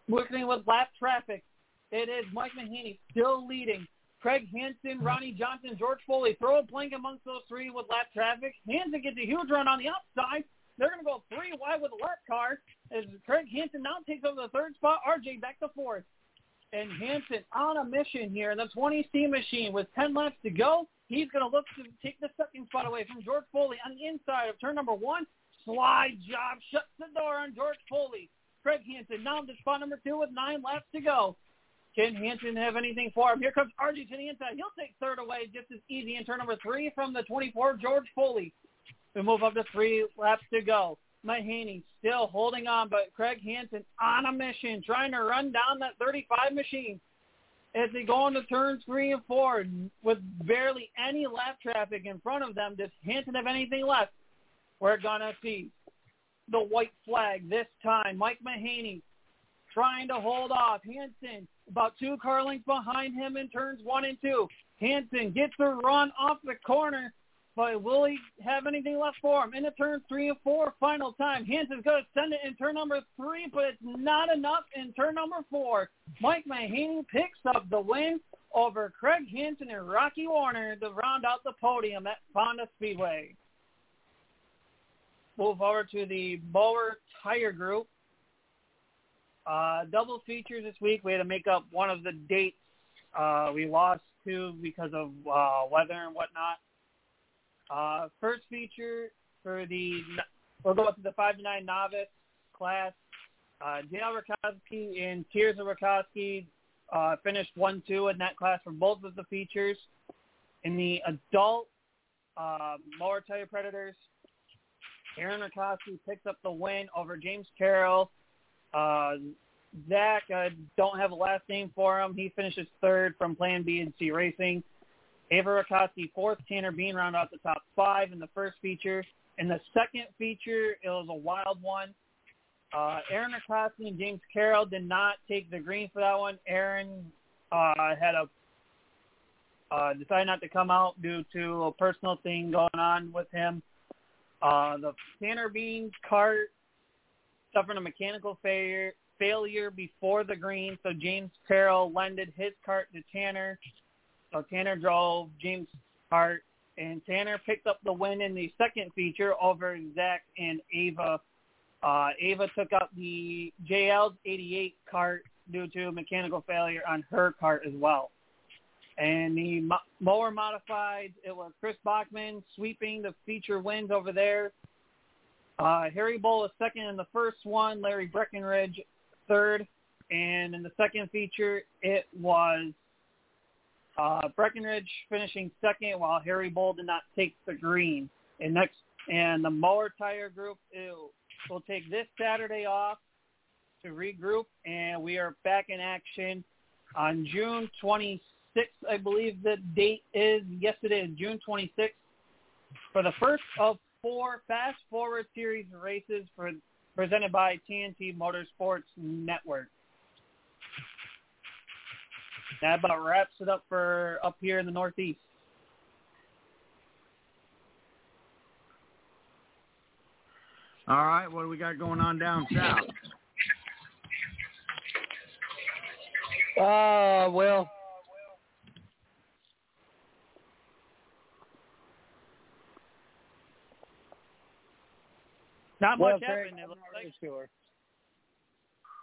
Working with lap traffic. It is Mike Mahaney still leading. Craig Hansen, Ronnie Johnson, George Foley. Throw a blank amongst those three with lap traffic. Hansen gets a huge run on the outside. They're going to go three wide with a lap car as Craig Hansen now takes over the third spot. RJ back to fourth and Hansen on a mission here in the 20C machine with 10 laps to go. He's going to look to take the second spot away from George Foley on the inside of turn number one. Slide job shuts the door on George Foley. Craig Hansen now to spot number two with nine laps to go. Can Hansen have anything for him? Here comes RJ to the inside. He'll take third away just as easy in turn number three from the 24, George Foley. We move up to three laps to go. Mahaney still holding on, but Craig Hansen on a mission, trying to run down that 35 machine as they go into turns three and four with barely any lap traffic in front of them. Does Hansen have anything left? We're to see the white flag this time. Mike Mahaney trying to hold off. Hansen about two car lengths behind him in turns one and two. Hansen gets the run off the corner but will he have anything left for him? Into turn three and four, final time. Hansen's going to send it in turn number three, but it's not enough in turn number four. Mike Mahaney picks up the win over Craig Hansen and Rocky Warner to round out the podium at Fonda Speedway. Move over to the Bower Tire Group. Uh, double features this week. We had to make up one of the dates uh, we lost to because of uh, weather and whatnot. Uh, first feature for the we'll go to the five to nine novice class. Uh, Dale Rakowski and Tears of Rakowski uh, finished one two in that class for both of the features. In the adult uh, mower tire predators, Aaron Rakowski picks up the win over James Carroll. Uh, Zach, I don't have a last name for him. He finishes third from Plan B and C Racing. Ava Rakowski fourth, Tanner Bean round out the top five in the first feature. In the second feature, it was a wild one. Uh, Aaron Rakowski and James Carroll did not take the green for that one. Aaron uh, had a uh, decided not to come out due to a personal thing going on with him. Uh, the Tanner Bean cart suffered a mechanical failure failure before the green, so James Carroll lended his cart to Tanner. So Tanner drove James' cart, and Tanner picked up the win in the second feature over Zach and Ava. Uh, Ava took up the JL's 88 cart due to mechanical failure on her cart as well. And the mo- mower modified, it was Chris Bachman sweeping the feature wins over there. Uh, Harry Bull was second in the first one, Larry Breckenridge third, and in the second feature it was uh, Breckenridge finishing second while Harry did not take the green. And next, and the mower tire group will take this Saturday off to regroup, and we are back in action on June 26th, I believe the date is. Yes, it is June 26th for the first of four Fast Forward Series races for presented by TNT Motorsports Network. That about wraps it up for up here in the Northeast. All right, what do we got going on down south? Uh, well, Not well, much Craig, happened. It I'm looks not really like. sure.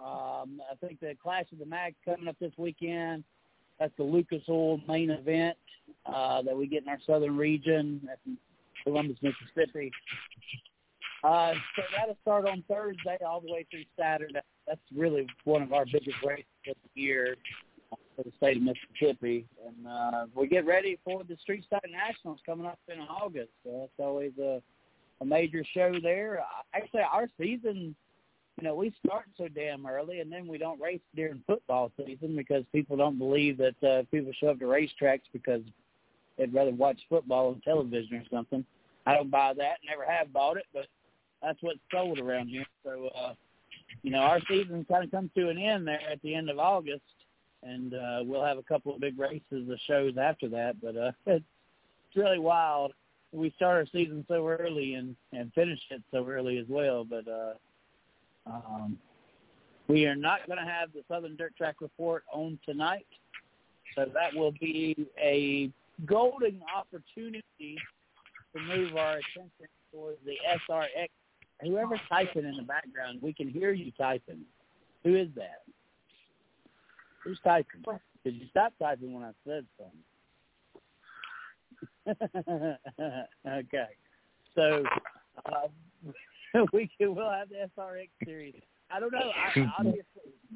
Um, I think the Clash of the Mag coming up this weekend. That's the Lucas Oil main event uh, that we get in our southern region at Columbus, Mississippi. Uh, so that'll start on Thursday all the way through Saturday. That's really one of our biggest races of the year for the state of Mississippi. And uh, we get ready for the Street Stock Nationals coming up in August. So that's always a, a major show there. Actually, our season, you know, we start so damn early, and then we don't race during football season because people don't believe that uh, people show up to racetracks because they'd rather watch football on television or something. I don't buy that. Never have bought it, but that's what's sold around here. So, uh, you know, our season kind of comes to an end there at the end of August, and uh, we'll have a couple of big races of shows after that. But uh, *laughs* it's, really wild. We start our season so early and and finish it so early as well. But uh, um, we are not going to have the Southern Dirt Track Report on tonight, so that will be a golden opportunity to move our attention towards the SRX. Whoever's typing in the background, we can hear you typing. Who is that? Who's typing? Did you stop typing when I said something? *laughs* okay. So uh, *laughs* we can, we'll have the SRX series. I don't know. I, *laughs* obviously,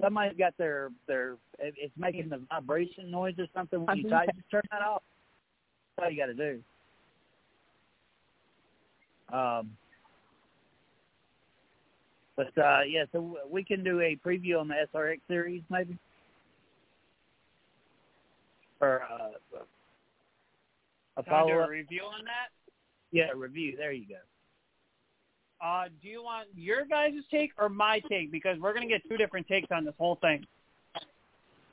somebody's got their their it's making the vibration noise or something when you type. Just turn that off. That's all you got to do. Um, but uh, yeah, so we can do a preview on the SRX series, maybe, or uh, a Can follow up review on that? Yeah, review. There you go. Uh, do you want your guys' take or my take? Because we're going to get two different takes on this whole thing.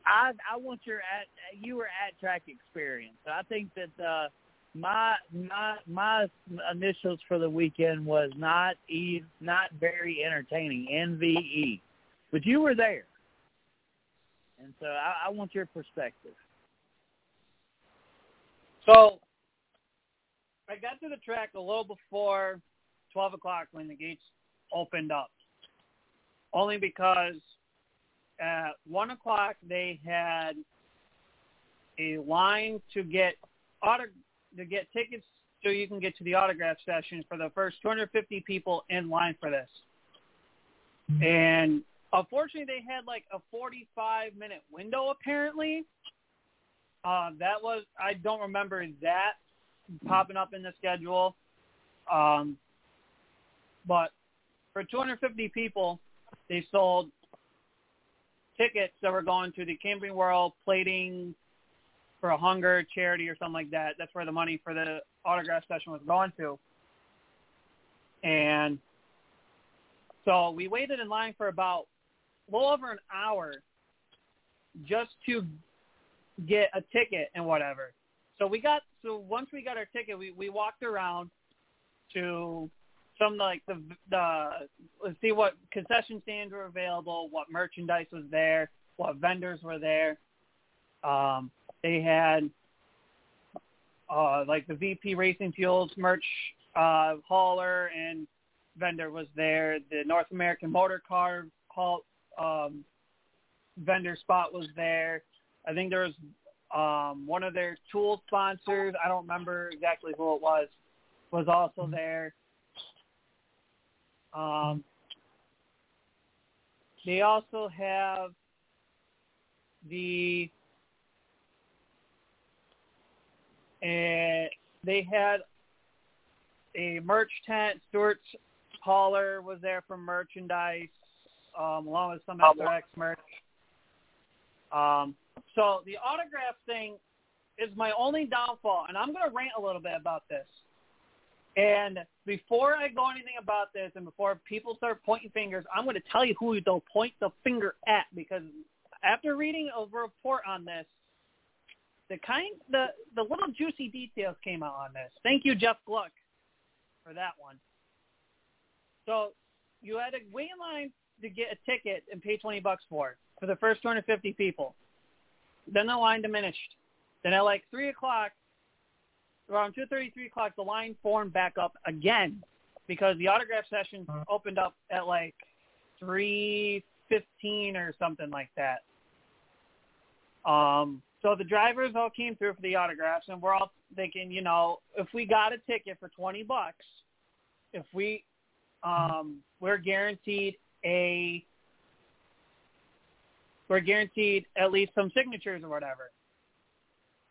I I want your at you were at track experience. I think that uh, my my my initials for the weekend was not e not very entertaining NVE, but you were there, and so I, I want your perspective. So I got to the track a little before 12 o'clock when the gates opened up, only because at 1 o'clock they had a line to get auto to get tickets so you can get to the autograph session for the first 250 people in line for this. And unfortunately, they had like a 45 minute window apparently. Uh, that was I don't remember that popping up in the schedule. Um, but for 250 people, they sold tickets that were going to the Camping World plating for a hunger charity or something like that. That's where the money for the autograph session was going to. And so we waited in line for about a little over an hour just to get a ticket and whatever. So we got so once we got our ticket, we we walked around to some like the the let's see what concession stands were available, what merchandise was there, what vendors were there. Um, they had uh, like the VP Racing Fuels merch uh, hauler and vendor was there. The North American Motor Car haul, um, vendor spot was there. I think there was um, one of their tool sponsors. I don't remember exactly who it was. Was also there. Um, they also have the and they had a merch tent. Stewart's hauler was there for merchandise, um, along with some SRX merch. Um, so the autograph thing is my only downfall, and I'm going to rant a little bit about this. And before I go anything about this, and before people start pointing fingers, I'm going to tell you who they'll point the finger at because after reading a report on this, the kind the the little juicy details came out on this. Thank you, Jeff Gluck, for that one. So you had to wait in line to get a ticket and pay twenty bucks for it for the first 250 people. Then the line diminished. Then at like three o'clock, around two thirty, three o'clock, the line formed back up again because the autograph session opened up at like three fifteen or something like that. Um, so the drivers all came through for the autographs, and we're all thinking, you know, if we got a ticket for twenty bucks, if we, um, we're guaranteed a, we're guaranteed at least some signatures or whatever.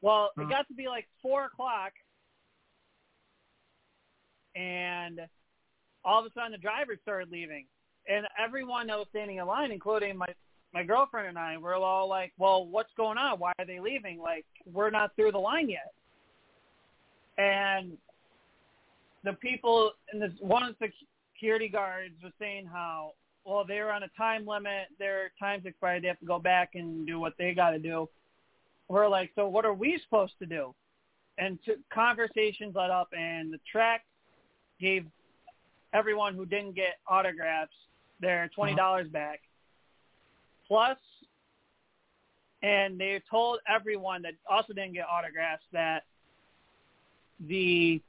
Well, it got to be like four o'clock, and all of a sudden the drivers started leaving, and everyone that was standing in line, including my my girlfriend and I, we're all like, "Well, what's going on? Why are they leaving? Like, we're not through the line yet." And the people in this one of the security guards was saying how, well, they're on a time limit, their time's expired, they have to go back and do what they got to do. We're like, so what are we supposed to do? And to, conversations led up, and the track gave everyone who didn't get autographs their twenty uh-huh. dollars back plus and they told everyone that also didn't get autographs that the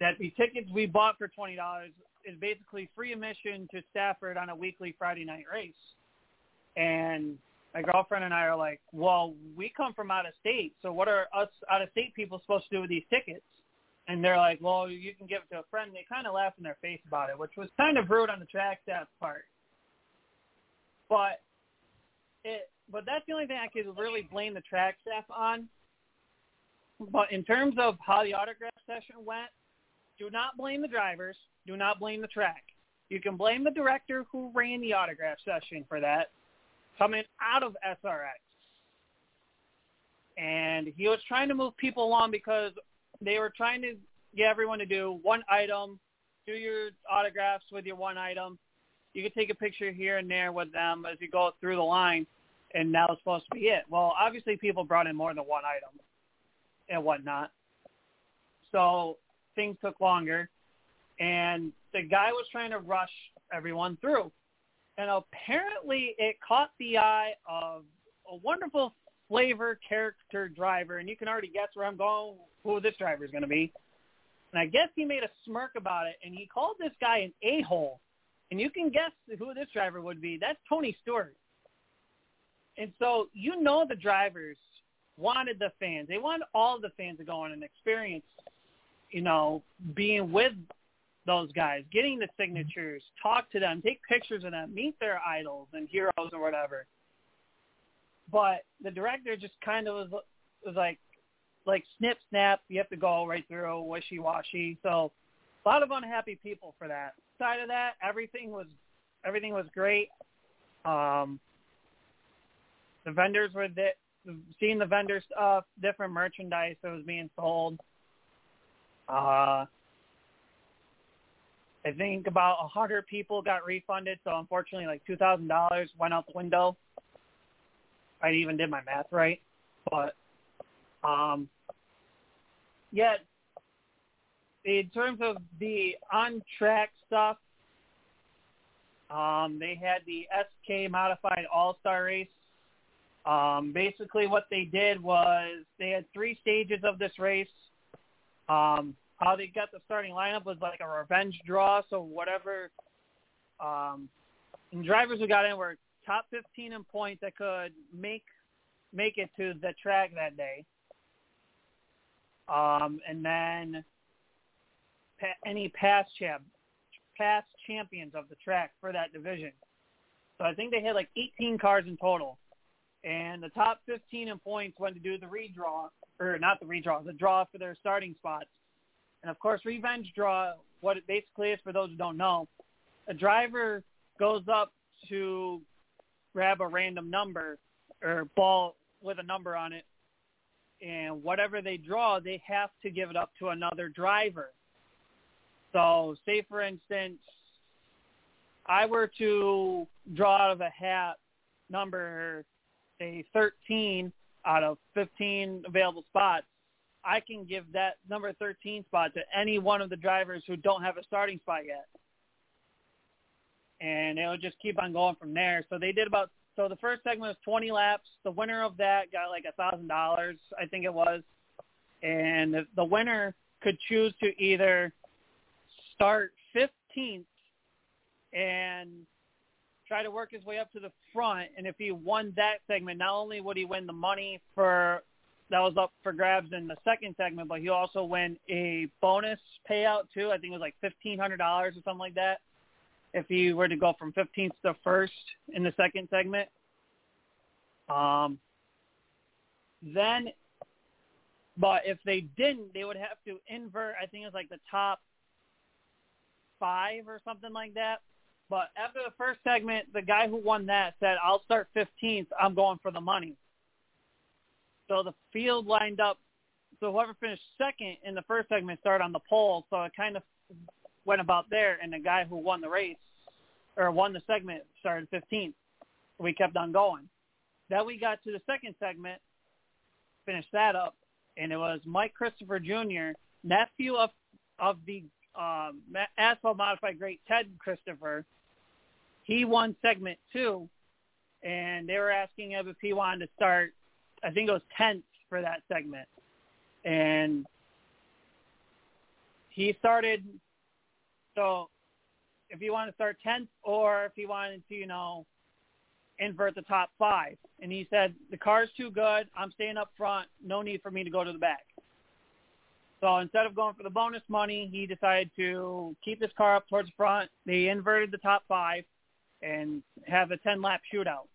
that the tickets we bought for twenty dollars is basically free admission to Stafford on a weekly Friday night race. And my girlfriend and I are like, Well, we come from out of state, so what are us out of state people supposed to do with these tickets? And they're like, Well, you can give it to a friend. They kind of laughed in their face about it, which was kind of rude on the track staff part. But it, but that's the only thing I could really blame the track staff on. But in terms of how the autograph session went, do not blame the drivers. Do not blame the track. You can blame the director who ran the autograph session for that, coming out of SRX. And he was trying to move people along because they were trying to get everyone to do one item, do your autographs with your one item, you could take a picture here and there with them as you go through the line, and that was supposed to be it. Well, obviously people brought in more than one item and whatnot, so things took longer, and the guy was trying to rush everyone through, and apparently it caught the eye of a wonderful flavor character driver, and you can already guess where I'm going, who this driver is going to be. And I guess he made a smirk about it, and he called this guy an a-hole and you can guess who this driver would be. That's Tony Stewart. And so you know the drivers wanted the fans. They wanted all the fans to go on and experience, you know, being with those guys, getting the signatures, talk to them, take pictures of them, meet their idols and heroes or whatever. But the director just kind of was, was like, like snip snap. You have to go right through wishy washy. So a lot of unhappy people for that. Side of that, everything was everything was great. Um, the vendors were that seeing the vendor stuff, different merchandise that was being sold. Uh, I think about a hundred people got refunded, so unfortunately, like two thousand dollars went out the window. I even did my math right, but um, yeah, in terms of the on-track stuff, um, they had the SK Modified All-Star Race. Um, basically, what they did was they had three stages of this race. Um, how they got the starting lineup was like a revenge draw. So whatever um, and drivers who got in were top 15 in points that could make make it to the track that day. Um, and then pa- any past champ, past champions of the track for that division. So I think they had like 18 cars in total, and the top 15 in points went to do the redraw, or not the redraw, the draw for their starting spots. And of course, revenge draw. What it basically is, for those who don't know, a driver goes up to grab a random number or ball with a number on it, and whatever they draw, they have to give it up to another driver. So, say for instance, I were to draw out of a hat number, say 13 out of 15 available spots, I can give that number 13 spot to any one of the drivers who don't have a starting spot yet. And it would just keep on going from there. So they did about so the first segment was 20 laps. The winner of that got like a thousand dollars, I think it was, and the, the winner could choose to either start 15th and try to work his way up to the front. And if he won that segment, not only would he win the money for that was up for grabs in the second segment, but he also win a bonus payout too. I think it was like fifteen hundred dollars or something like that. If he were to go from fifteenth to first in the second segment. Um then but if they didn't, they would have to invert I think it was like the top five or something like that. But after the first segment, the guy who won that said, I'll start 15th. I'm going for the money. So the field lined up. So whoever finished second in the first segment started on the pole. So it kind of went about there. And the guy who won the race or won the segment started 15th. We kept on going. Then we got to the second segment, finished that up, and it was Mike Christopher Jr., nephew of of the um, asphalt modified great Ted Christopher. He won segment two, and they were asking him if he wanted to start. I think it was tenth for that segment, and he started. So, if he wanted to start tenth, or if he wanted to, you know, invert the top five, and he said the car's too good. I'm staying up front. No need for me to go to the back. So instead of going for the bonus money, he decided to keep his car up towards the front. They inverted the top five and have a 10-lap shootout.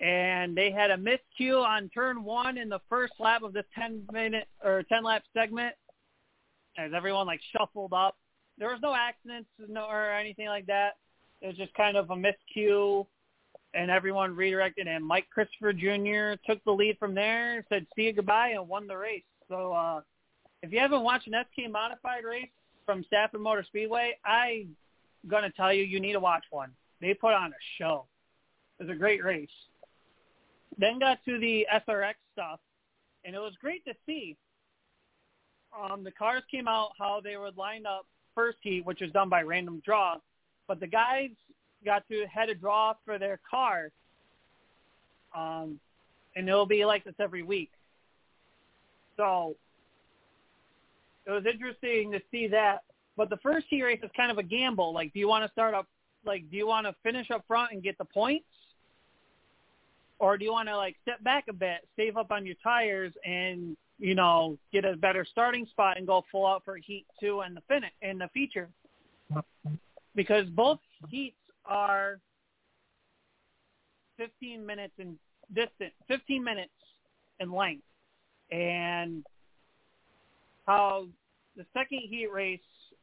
And they had a miscue on turn one in the first lap of this 10-minute or 10-lap segment as everyone like shuffled up. There was no accidents or anything like that. It was just kind of a miscue, and everyone redirected. And Mike Christopher Jr. took the lead from there, said see you goodbye, and won the race. So uh, if you haven't watched an SK modified race from Stafford Motor Speedway, I'm gonna tell you you need to watch one. They put on a show. It was a great race. Then got to the SRX stuff, and it was great to see. Um, the cars came out how they would line up first heat, which was done by random draw, but the guys got to head a draw for their car, um, and it'll be like this every week. So it was interesting to see that. But the first heat race is kind of a gamble. Like, do you want to start up? Like, do you want to finish up front and get the points, or do you want to like step back a bit, save up on your tires, and you know get a better starting spot and go full out for heat two and the finish in the feature? Because both heats are 15 minutes in distance, 15 minutes in length, and how the second heat race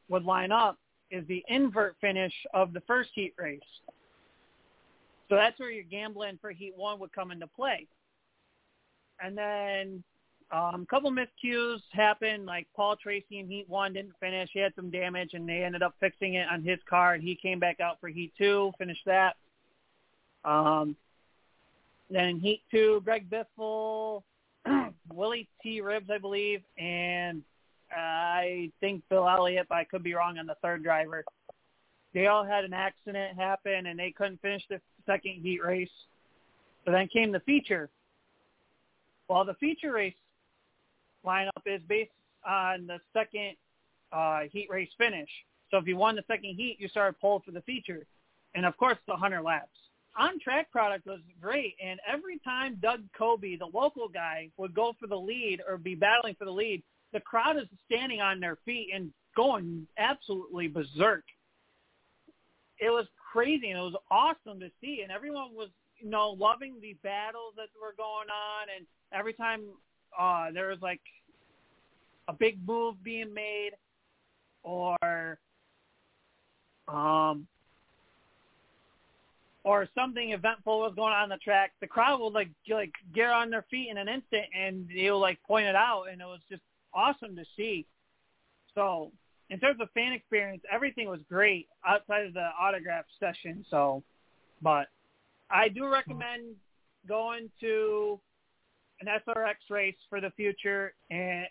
would line up is the invert finish of the first heat race. So that's where your gambling for heat one would come into play. And then um, couple miscues happened, like Paul Tracy in heat one didn't finish. He had some damage, and they ended up fixing it on his car, and he came back out for heat two, finished that. Um, then in heat two, Greg Biffle, *clears throat* Willy T. Ribbs, I believe, and I think Bill Elliott, but I could be wrong on the third driver. They all had an accident happen, and they couldn't finish the second heat race. So then came the feature. Well, the feature race lineup is based on the second uh, heat race finish. So if you won the second heat, you started pole for the feature. And of course, the 100 laps. On track product was great. And every time Doug Coby, the local guy, would go for the lead or be battling for the lead, the crowd is standing on their feet and going absolutely berserk. It was crazy and it was awesome to see. And everyone was, you know, loving the battles that were going on. And every time uh, there was like a big move being made or um or something eventful was going on, the track, the crowd will like like get on their feet in an instant and they'll like point it out and it was just awesome to see. So in terms of fan experience, everything was great outside of the autograph session. So, but I do recommend going to an SRX race for the future. And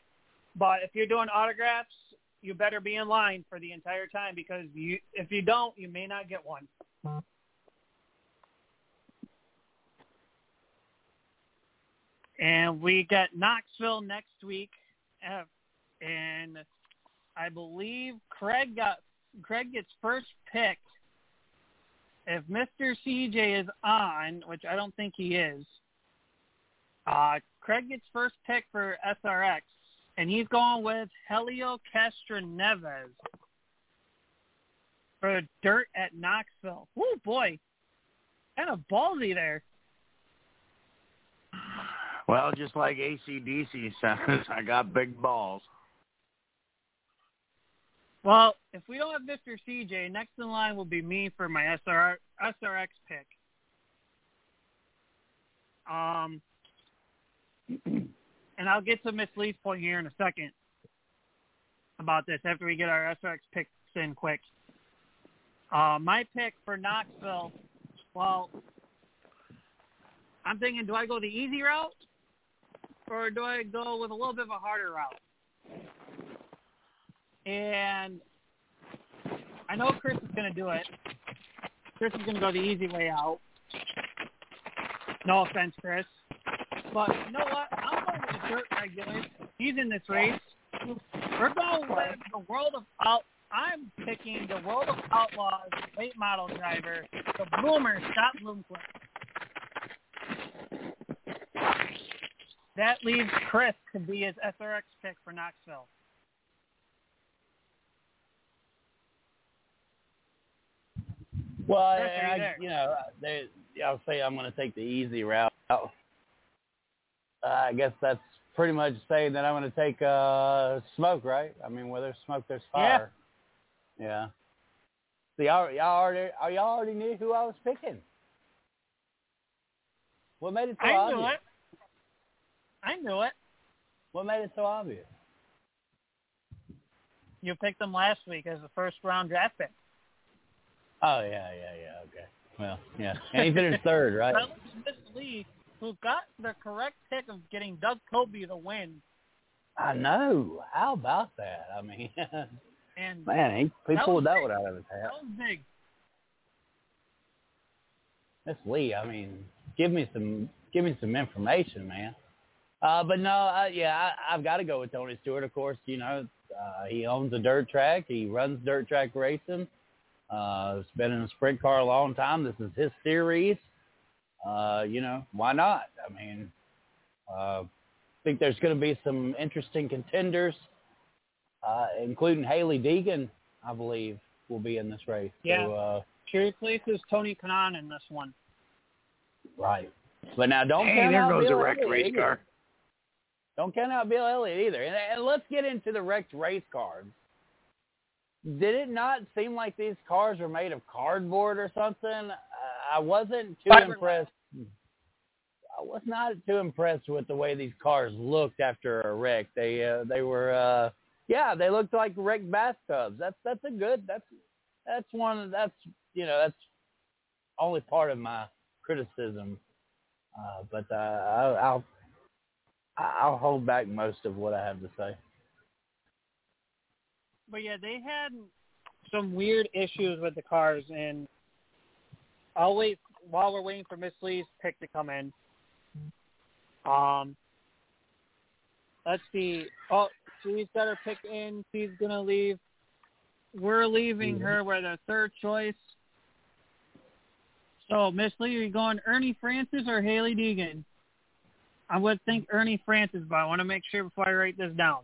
but if you're doing autographs, you better be in line for the entire time because you if you don't, you may not get one. And we got Knoxville next week, and I believe Craig got Craig gets first pick. If Mr. CJ is on, which I don't think he is, uh, Craig gets first pick for SRX, and he's going with Helio Castroneves for dirt at Knoxville. Oh boy, kind of ballsy there. Well, just like ACDC says, *laughs* I got big balls. Well, if we don't have Mr. CJ, next in line will be me for my SR, SRX pick. Um, *clears throat* and I'll get to Miss Lee's point here in a second about this after we get our SRX picks in quick. Uh, my pick for Knoxville, well, I'm thinking, do I go the easy route or do I go with a little bit of a harder route? And I know Chris is going to do it. Chris is going to go the easy way out. No offense, Chris. But you know what? I'm dirt. He's in this race. We're going with the world of out. I'm picking the world of outlaws late model driver, the Boomer Scott Bloomquist. That leaves Chris to be his SRX pick for Knoxville. Well, Chris, are you I, you know, they, I'll say I'm going to take the easy route. Uh, I guess that's pretty much saying that I'm going to take uh, smoke, right? I mean, where there's smoke, there's fire. Yeah. yeah. See, y'all, y'all already, y'all already knew who I was picking. What made it so I obvious? knew it. I knew it. What made it so obvious? You picked them last week as the first round draft pick. Oh yeah, yeah, yeah. Okay. Well, yeah, and he finished third, *laughs* right? Miss Lee, who got the correct pick of getting Doug Coby to win. I know. How about that? I mean, *laughs* And man, he, he That pulled that big. one out of his hat. that was big. Miss Lee, I mean, give me some give me some information, man. Uh, but no, uh, yeah, I, I've got to go with Tony Stewart. Of course, you know uh, he owns a dirt track. He runs dirt track racing. Uh, has been in a sprint car a long time. This is his series. Uh, you know, why not? I mean, uh, I think there's going to be some interesting contenders, uh, including Hailie Deegan, I believe, will be in this race. Yeah. So, uh, She replaces Tony Kanaan in this one. Right. But now don't Hey, count there out goes Bill a wrecked Elliott race either. car. Don't count out Bill Elliott either. And, and let's get into the wrecked race cars. Did it not seem like these cars were made of cardboard or something? I wasn't too Fiberglass. impressed. I was not too impressed with the way these cars looked after a wreck. They uh, they were uh, yeah, they looked like wrecked bathtubs. That's that's a good that's that's one that's you know that's only part of my criticism. Uh, but uh, I'll, I'll I'll hold back most of what I have to say. but yeah, they had some weird issues with the cars, and I'll wait while we're waiting for Miss Lee's pick to come in. Um, let's see. Oh, she's got her pick in. She's gonna leave. We're leaving her with a third choice. So, Miss Lee, are you going Ernie Francis or Hailie Deegan? I would think Ernie Francis, but I want to make sure before I write this down.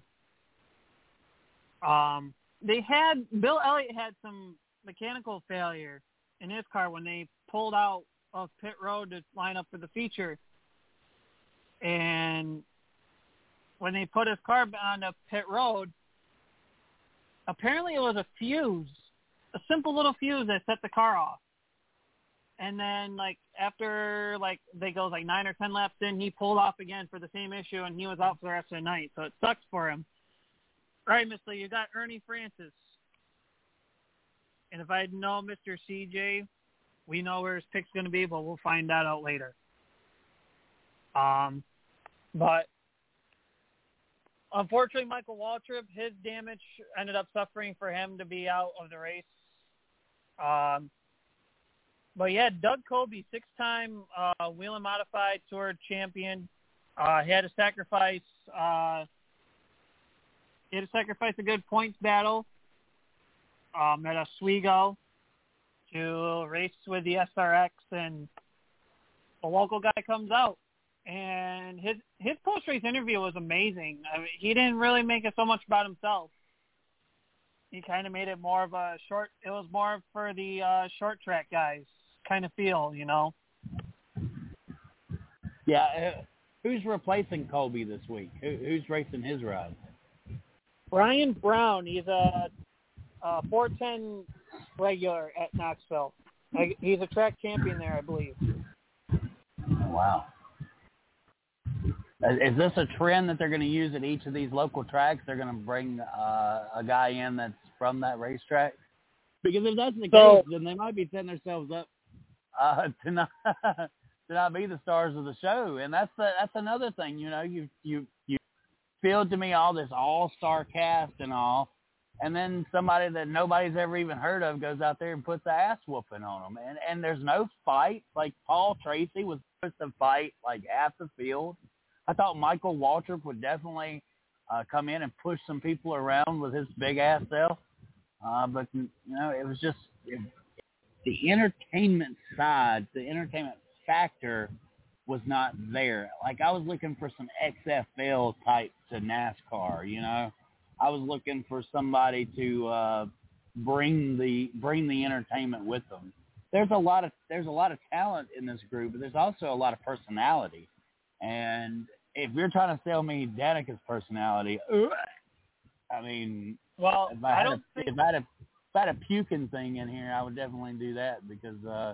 Um, they had Bill Elliott had some mechanical failure in his car when they pulled out of pit road to line up for the feature, and when they put his car on the pit road, apparently it was a fuse, a simple little fuse that set the car off. And then like after like they go like nine or ten laps in, he pulled off again for the same issue, and he was out for the rest of the night. So it sucks for him. All right, Miss Lee, you got Ernie Francis. And if I know Mr. CJ, we know where his pick's going to be, but we'll find that out later. Um, but unfortunately, Michael Waltrip, his damage ended up suffering for him to be out of the race. Um, but yeah, Doug Coby, six-time uh, Whelen modified tour champion, uh, he had to sacrifice. Uh, he had to sacrifice a good points battle um, at Oswego to race with the SRX, and a local guy comes out, and his his post race interview was amazing. I mean, he didn't really make it so much about himself. He kind of made it more of a short. It was more for the uh, short track guys kind of feel, you know. Yeah, uh, who's replacing Colby this week? Who, who's racing his ride? Brian Brown, he's a, a 410 regular at Knoxville. Like, he's a track champion there, I believe. Wow. Is this a trend that they're going to use at each of these local tracks? They're going to bring uh, a guy in that's from that racetrack? Because if that's the So- case, then they might be setting themselves up uh, *laughs* to not *laughs* to not be the stars of the show. And that's the, that's another thing. You know, you you you filled to me all this all star cast and all, and then somebody that nobody's ever even heard of goes out there and puts the ass whooping on them. And and there's no fight. Like Paul Tracy was supposed to fight like half the field. I thought Michael Waltrip would definitely uh, come in and push some people around with his big ass self. Uh, but you know, it was just it, the entertainment side, the entertainment factor was not there. Like I was looking for some XFL type to NASCAR, you know. I was looking for somebody to uh bring the bring the entertainment with them. There's a lot of there's a lot of talent in this group, but there's also a lot of personality. And if you're trying to sell me Danica's personality, I mean, Well, if I, I had don't a, think if I had a if I had a puking thing in here, I would definitely do that because uh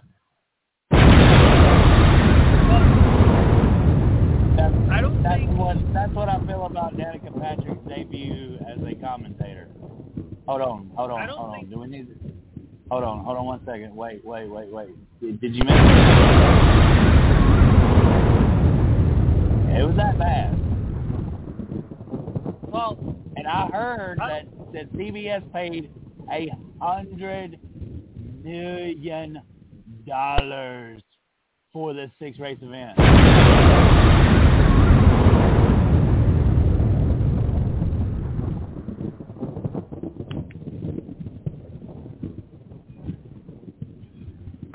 that's, I don't that's think what that's what I feel about Danica Patrick's debut as a commentator. Hold on, hold on, hold on. Do we need? Hold on, hold on one second. Wait, wait, wait, wait. Did, did you miss it? It was that bad. well, And I heard I that that CBS paid a hundred million dollars for this six race event.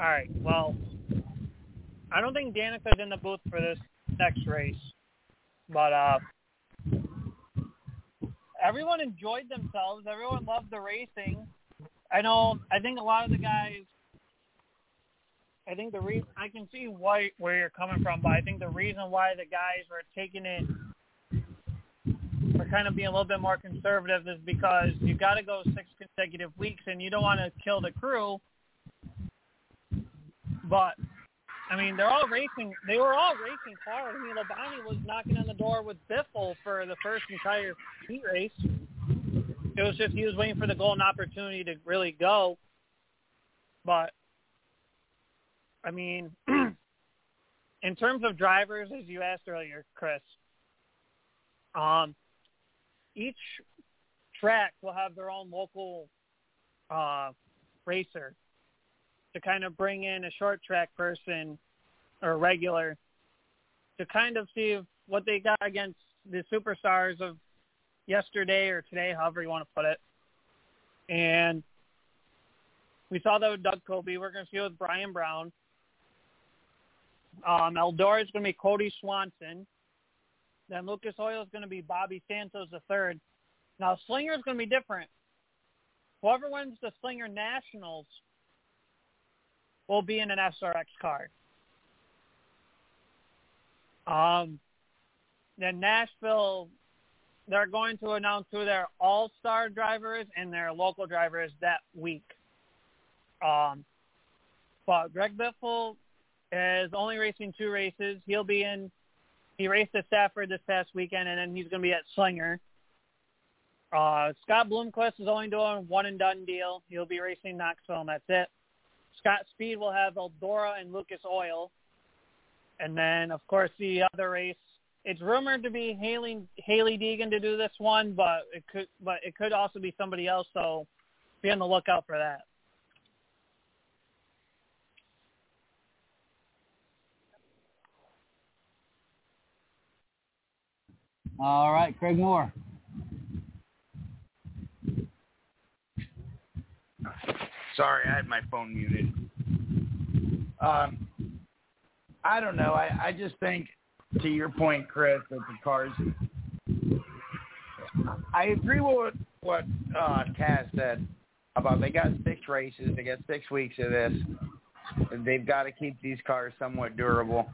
All right. Well, I don't think Danica's in the booth for this next race, but uh, everyone enjoyed themselves. Everyone loved the racing. I know. I think a lot of the guys. I think the re- I can see why where you're coming from, but I think the reason why the guys were taking it for kind of being a little bit more conservative is because you got to go six consecutive weeks, and you don't want to kill the crew. But I mean, they're all racing. They were all racing hard. I mean, Labonte was knocking on the door with Biffle for the first entire heat race. It was just he was waiting for the golden opportunity to really go. But I mean, *clears throat* in terms of drivers, as you asked earlier, Chris, um, each tracks will have their own local uh, racer to kind of bring in a short track person or regular to kind of see what they got against the superstars of yesterday or today, however you want to put it. And we saw that with Doug Coby. We're going to see it with Brian Brown. Um, Eldora is going to be Cody Swanson. Then Lucas Oil is going to be Bobby Santos III. Now Slinger is going to be different. Whoever wins the Slinger Nationals will be in an SRX car. Um, then Nashville, they're going to announce who their all-star driver is and their local driver is that week. Um, but Greg Biffle is only racing two races. He'll be in. He raced at Stafford this past weekend, and then he's going to be at Slinger. Uh, Scott Bloomquist is only doing one and done deal. He'll be racing Knoxville, and that's it. Scott Speed will have Eldora and Lucas Oil, and then of course the other race. It's rumored to be Haley Hailie Deegan to do this one, but it could but it could also be somebody else. So be on the lookout for that. All right, Craig Moore. Sorry, I had my phone muted. Um, I don't know. I, I just think, to your point, Chris, that the cars. I agree with what uh, Taz said about they got six races, they got six weeks of this. They've got to keep these cars somewhat durable,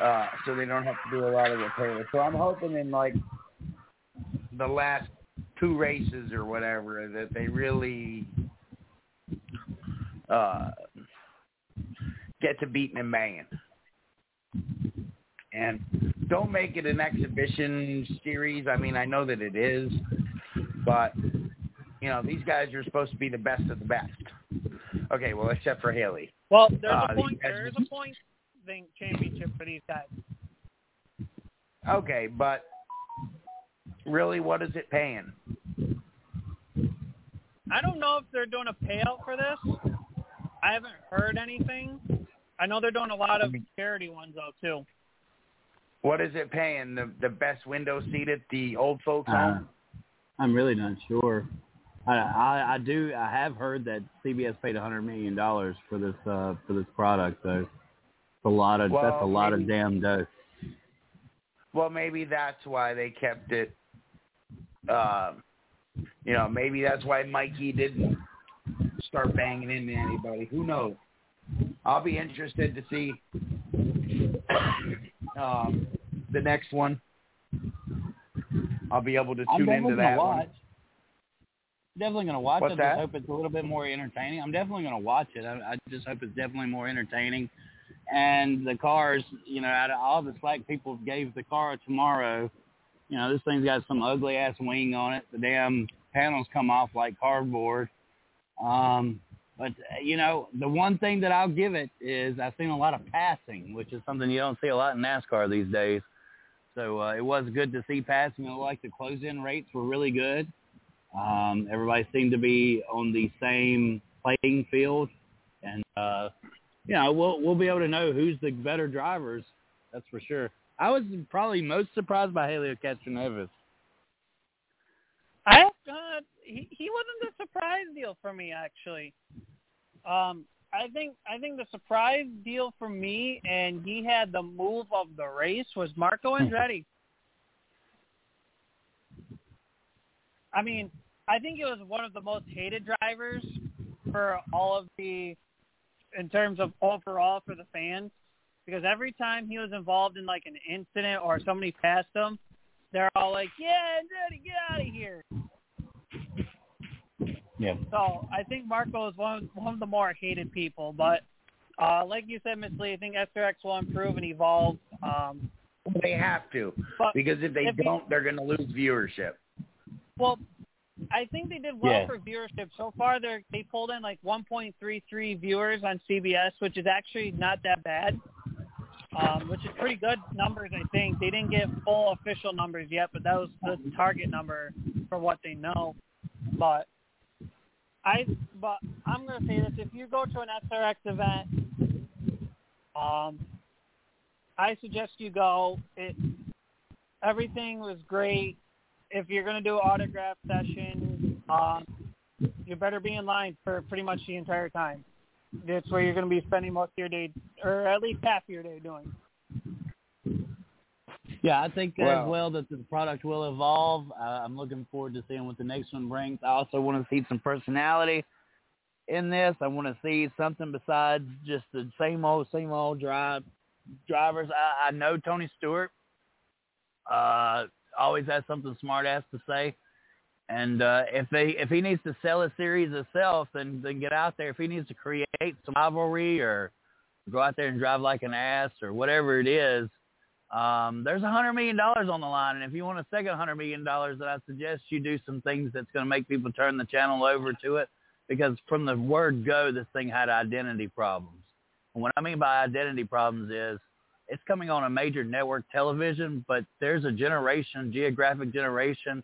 uh, so they don't have to do a lot of repairs. So I'm hoping in like the last two races or whatever that they really uh, get to beating a man. And don't make it an exhibition series. I mean, I know that it is, but you know these guys are supposed to be the best of the best. Okay, well, except for Hailie. Well, there's Uh, a point. There's a point thing championship for these guys. Okay, but really, what is it paying? I don't know if they're doing a payout for this. I haven't heard anything. I know they're doing a lot of charity ones though too. What is it paying? The the best window seat at the old folks Uh, home? I'm really not sure. I, I I do I have heard that CBS paid hundred million dollars for this uh for this product though. It's a lot of that's a Well, lot of damn dough. Well, maybe that's why they kept it. Um, you know, maybe that's why Mikey didn't start banging into anybody. Who knows? I'll be interested to see um, the next one. I'll be able to tune into that watch. one. Definitely gonna watch What's it. I hope it's a little bit more entertaining. I'm definitely gonna watch it. I, I just hope it's definitely more entertaining. And the cars, you know, out of all the slack people gave the car tomorrow, you know, this thing's got some ugly ass wing on it. The damn panels come off like cardboard. Um, but uh, you know, the one thing that I'll give it is I've seen a lot of passing, which is something you don't see a lot in NASCAR these days. So uh, it was good to see passing. I like the close-in rates were really good. Um, everybody seemed to be on the same playing field, and uh, you know we'll we'll be able to know who's the better drivers. That's for sure. I was probably most surprised by Helio Castroneves. I uh, he he wasn't a surprise deal for me actually. Um, I think I think the surprise deal for me, and he had the move of the race was Marco Andretti. I mean, I think it was one of the most hated drivers for all of the, in terms of overall for the fans, because every time he was involved in like an incident or somebody passed him, they're all like, "Yeah, Andretti, get out of here." Yeah. So I think Marco is one of, one of the more hated people. But uh, like you said, Miss Lee, I think SRX will improve and evolve. Um, They have to but because if they if don't, they're going to lose viewership. well, I think they did well Yeah. for viewership so far. They they pulled in like 1.33 viewers on CBS, which is actually not that bad. um, which is pretty good numbers, I think. They didn't get full official numbers yet, but that was the target number for what they know. But I, but I'm gonna say this: if you go to an SRX event, um, I suggest you go. It everything was great. If you're gonna do an autograph session, um, you better be in line for pretty much the entire time. That's where you're to be spending most of your day, or at least half of your day doing. Yeah, I think Well- as well that the product will evolve. Uh, I'm looking forward to seeing what the next one brings. I also want to see some personality in this. I want to see something besides just the same old, same old drive drivers. I, I know Tony Stewart uh, always has something smart ass to say. And uh, if they if he needs to sell a series himself, then then get out there. If he needs to create some rivalry or go out there and drive like an ass or whatever it is, um, there's a hundred million dollars on the line. And if you want a second hundred million dollars, then I suggest you do some things that's going to make people turn the channel over to it. Because from the word go, this thing had identity problems. And what I mean by identity problems is it's coming on a major network television, but there's a generation, geographic generation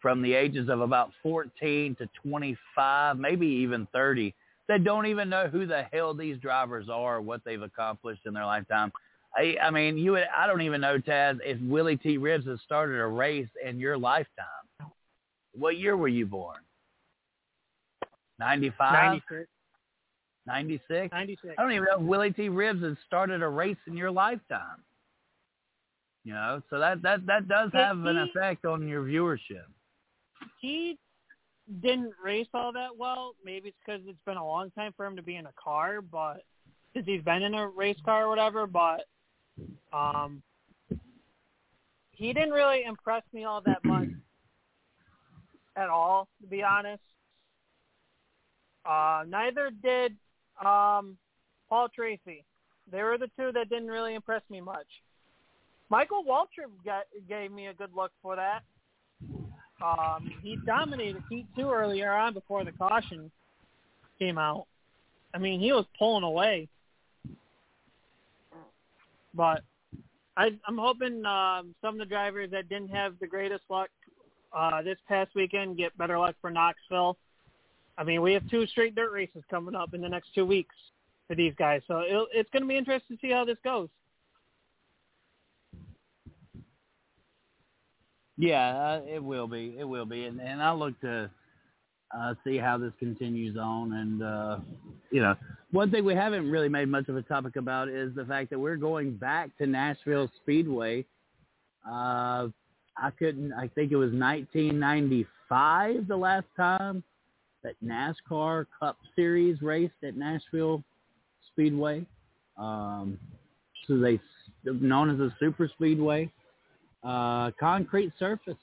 from the ages of about 14 to 25, maybe even 30, that don't even know who the hell these drivers are, what they've accomplished in their lifetime. I, I mean, you would, I don't even know, Taz, if Willy T. Ribbs has started a race in your lifetime. What year were you born? 95? 96. 96? 96. I don't even know if Willy T. Ribbs has started a race in your lifetime. You know, so that that that does have an effect on your viewership. He didn't race all that well. Maybe it's because it's been a long time for him to be in a car, but since he's been in a race car or whatever. But um, he didn't really impress me all that much at all, to be honest. Uh, neither did um, Paul Tracy. They were the two that didn't really impress me much. Michael Waltrip got, gave me a good look for that. Um, he dominated Heat 2 earlier on before the caution came out. I mean, he was pulling away. But I, I'm hoping um, some of the drivers that didn't have the greatest luck uh, this past weekend get better luck for Knoxville. I mean, we have two straight dirt races coming up in the next two weeks for these guys, so it'll, it's going to be interesting to see how this goes. Yeah, uh, it will be. It will be, and and I look to uh, see how this continues on. And uh, you know, one thing we haven't really made much of a topic about is the fact that we're going back to Nashville Speedway. Uh, I couldn't. I think it was 1995 the last time that NASCAR Cup Series raced at Nashville Speedway. Um, so they known as a super speedway uh, concrete surface.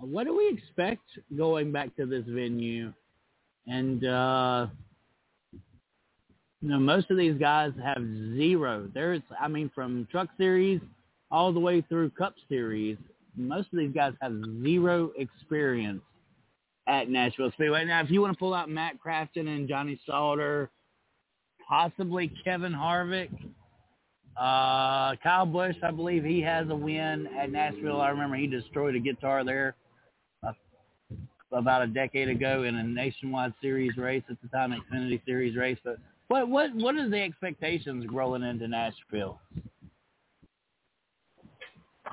What do we expect going back to this venue? And uh, you know, most of these guys have zero. There's, I mean, from Truck Series all the way through Cup Series, most of these guys have zero experience at Nashville Speedway. Now, if you want to pull out Matt Crafton and Johnny Sauter, possibly Kevin Harvick, uh, Kyle Busch, I believe he has a win at Nashville. I remember he destroyed a guitar there about a decade ago in a nationwide series race at the time, Xfinity Series race. But what what what are the expectations rolling into Nashville?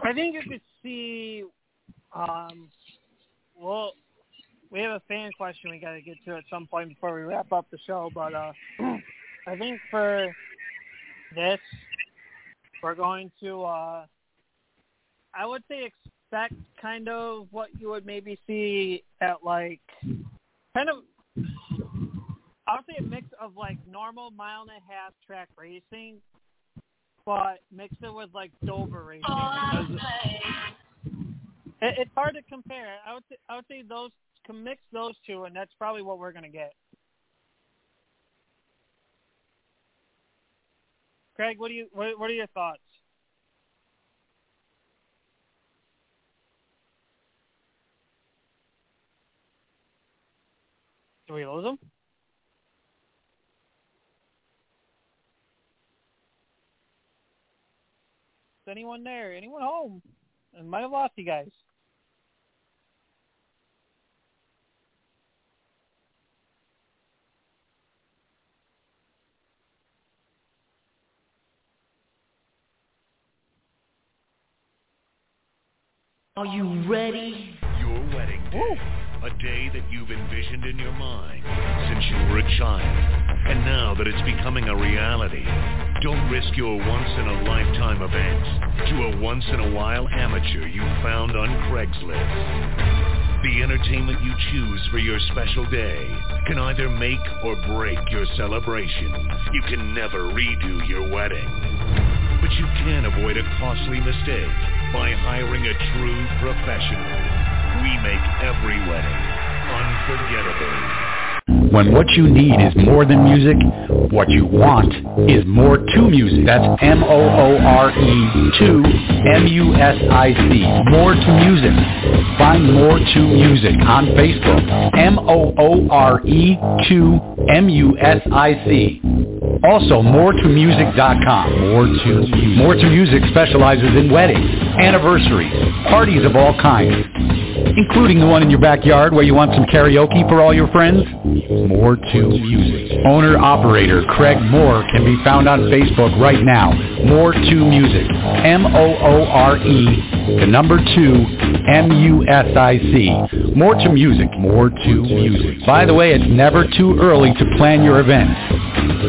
I think you could see. Um, well, we have a fan question we got to get to at some point before we wrap up the show, but uh, I think for this, we're going to. Uh, I would say expect kind of what you would maybe see at like kind of. I would say a mix of like normal mile and a half track racing, but mix it with like Dover racing. it, it's hard to compare. I would say, I would say those mix those two, and that's probably what we're gonna get. Craig, what do you what, what are your thoughts? Do we lose them? Is anyone there? Anyone home? I might have lost you guys. Are you ready? Your wedding day. A day that you've envisioned in your mind since you were a child. And now that it's becoming a reality, don't risk your once-in-a-lifetime event to a once-in-a-while amateur you found on Craigslist. The entertainment you choose for your special day can either make or break your celebration. You can never redo your wedding. But you can avoid a costly mistake by hiring a true professional. We make every wedding unforgettable. When what you need is more than music, what you want is more to music. That's M-O-O-R-E to M-U-S-I-C. More to music. Find More to Music on Facebook. M-O-O-R-E to M-U-S-I-C. Also, MoreToMusic.com. More to Music. More to Music specializes in weddings, anniversaries, parties of all kinds, including the one in your backyard where you want some karaoke for all your friends. More to Music. Owner-operator Craig Moore can be found on Facebook right now. More to Music. M-O-O-R-E, the number two, M-U-S-I-C. More to Music. More to Music. By the way, it's never too early to plan your events.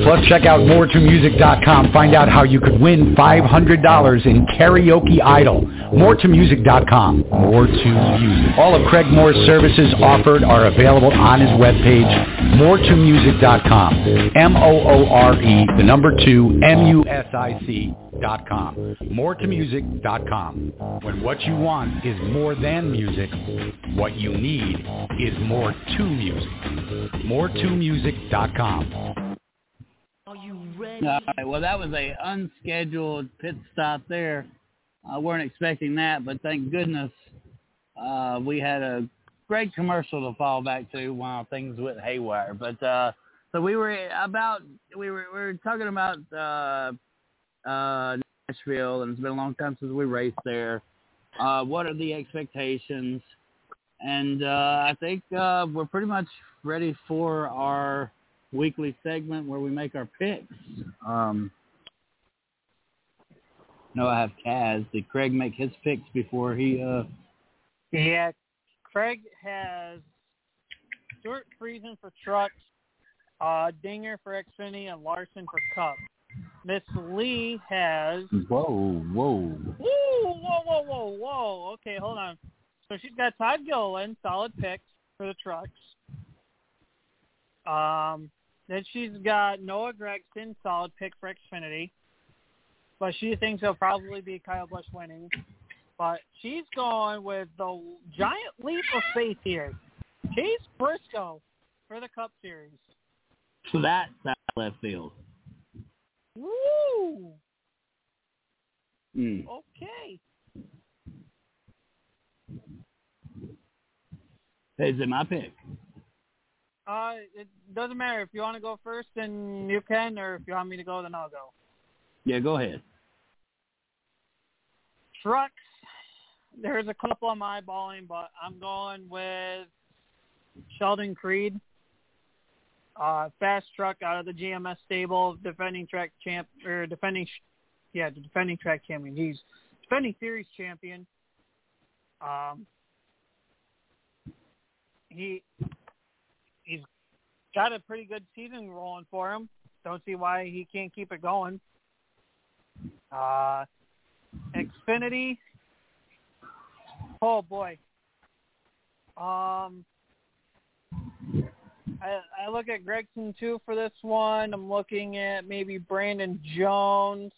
Plus, check out MoreToMusic.com. Find out how you could win $500 in Karaoke Idol. MoreToMusic.com. More to Music. All of Craig Moore's services offered are available on his webpage, MoreToMusic.com. M-O-O-R-E, the number two, M-U-S-I-C dot com. MoreToMusic.com. When what you want is more than music, what you need is more to music. MoreToMusic.com. Are you ready? All right. Well, that was a unscheduled pit stop there. I weren't expecting that, but thank goodness uh, we had a great commercial to fall back to while things went haywire. But uh, so we were about we were we were talking about uh, uh, Nashville, and it's been a long time since we raced there. Uh, what are the expectations? And uh, I think uh, we're pretty much ready for our weekly segment where we make our picks. Um, no, I have Kaz. Did Craig make his picks before he? Uh... Yeah, Craig has Stewart Friesen for trucks, uh, Dinger for Xfinity, and Larson for Cup. Miss Lee has. Whoa, whoa. Woo, whoa, whoa, whoa, whoa. Okay, hold on. So she's got Todd Gilliland, solid picks for the trucks. Um, then she's got Noah Gragson, solid pick for Xfinity. But she thinks he'll probably be Kyle Busch winning. But she's going with the giant leap of faith here. Chase Briscoe for the Cup Series. So that's that left field. Woo! Mm. Okay. Is it my pick? Uh, it doesn't matter if you want to go first, then you can, or if you want me to go, then I'll go. Yeah, go ahead. Trucks. There's a couple I'm eyeballing, but I'm going with Sheldon Creed. Uh, fast truck out of the GMS stable, defending track champ or defending, yeah, the defending track champion. He's defending series champion. Um, he he's got a pretty good season rolling for him. Don't see why he can't keep it going. Uh, Xfinity. Oh boy. Um, I, I look at Gragson too for this one. I'm looking at maybe Brandon Jones.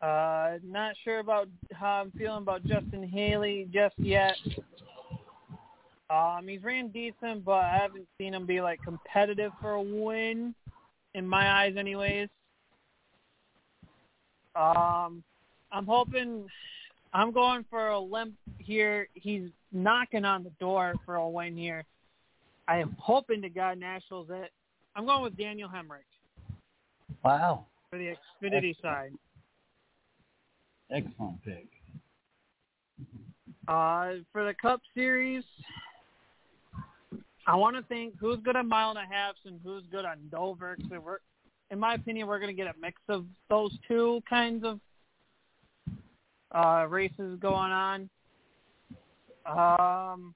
Uh, not sure about how I'm feeling about Justin Haley just yet. Um, he's ran decent, but I haven't seen him be like competitive for a win, in my eyes, anyways. Um, I'm hoping. I'm going for a limp here. He's knocking on the door for a win here. I am hoping to God Nationals it. I'm going with Daniel Hemric Wow. for the Xfinity side. Excellent pick. Uh, for the Cup Series, I want to think who's good at mile and a half and who's good on Dover. Cause we're, in my opinion, we're going to get a mix of those two kinds of uh, races going on. Um,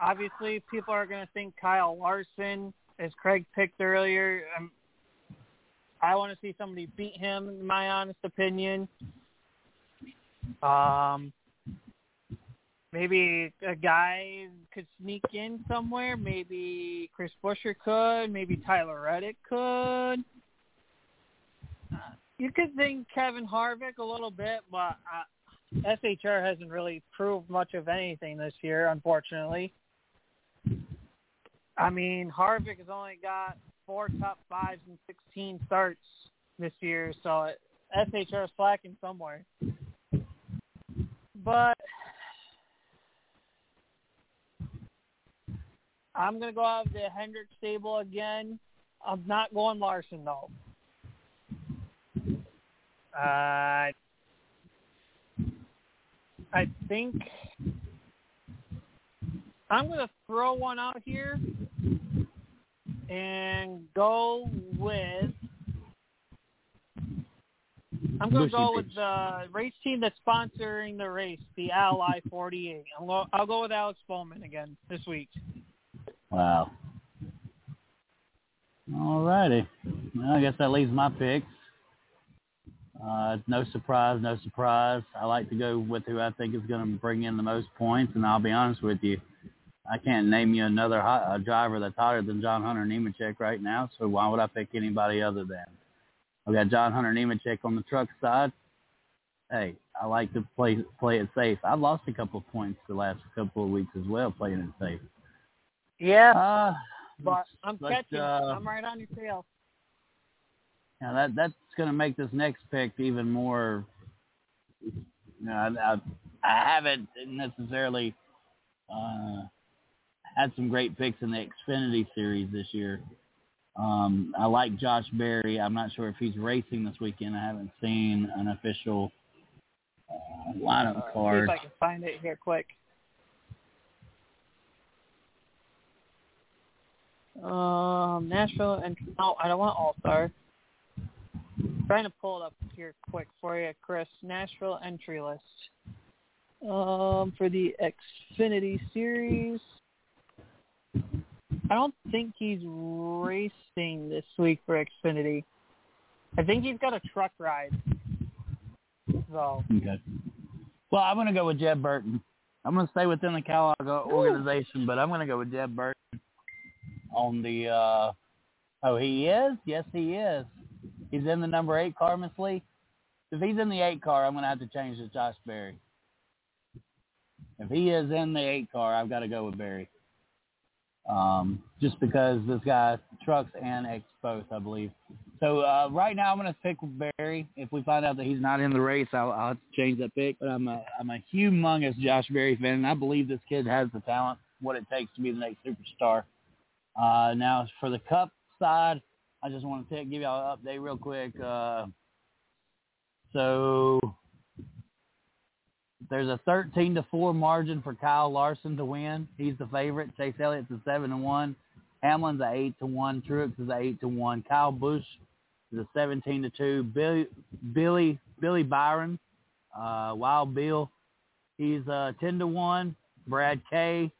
obviously, people are going to think Kyle Larson, as Craig picked earlier. Um, I want to see somebody beat him, in my honest opinion. Um, maybe a guy could sneak in somewhere. Maybe Chris Buescher could. Maybe Tyler Reddick could. You could think Kevin Harvick a little bit, but uh, SHR hasn't really proved much of anything this year, unfortunately. I mean, Harvick has only got four top fives and 16 starts this year, so SHR is slacking somewhere. But I'm going to go out of the Hendrick stable again. I'm not going Larson, though. Uh, I think I'm going to throw one out here and go with. I'm going to go with the race team that's sponsoring the race, the Ally 48. I'll go, I'll go with Alex Bowman again this week. Wow. All righty. Well, I guess that leaves my picks. Uh, no surprise, no surprise. I like to go with who I think is going to bring in the most points, and I'll be honest with you, I can't name you another hot, uh, driver that's hotter than John Hunter Nemechek right now. So why would I pick anybody other than? I've got John Hunter Nemechek on the truck side. Hey, I like to play play it safe. I've lost a couple of points the last couple of weeks as well playing it safe. Yeah, Uh, but I'm catching. uh, I'm right on your tail. Now that that's going to make this next pick even more. You know, I, I, I haven't necessarily uh, had some great picks in the Xfinity series this year. Um, I like Josh Berry. I'm not sure if he's racing this weekend. I haven't seen an official uh, lineup Uh, see card. if I can find it here quick. Um, Nashville and no, I don't want All Star. Trying to pull it up here quick for you, Chris. Nashville entry list. Um, for the Xfinity series. I don't think he's racing this week for Xfinity. I think he's got a truck ride. So Okay. Well, I'm going to go with Jeb Burton. I'm going to stay within the Kaulig organization, but I'm going to go with Jeb Burton on the. Uh, oh, he is. Yes, he is. He's in the number eight car, Miss Lee. If he's in the eight car, I'm going to have to change to Josh Berry. If he is in the eight car, I've got to go with Berry. Um, just because this guy trucks and X both, I believe. So uh, right now, I'm going to pick Berry. If we find out that he's not in the race, I'll, I'll change that pick. But I'm a I'm a humongous Josh Berry fan, and I believe this kid has the talent, what it takes to be the next superstar. Uh, now for the Cup side, I just want to give y'all an update real quick. Uh, so there's a 13 to four margin for Kyle Larson to win. He's the favorite. Chase Elliott's a seven to one. Hamlin's a eight to one. Truex is a eight to one. Kyle Busch is a 17 to two. Billy Billy Billy Byron, uh, Wild Bill, he's a 10 to one. Brad K,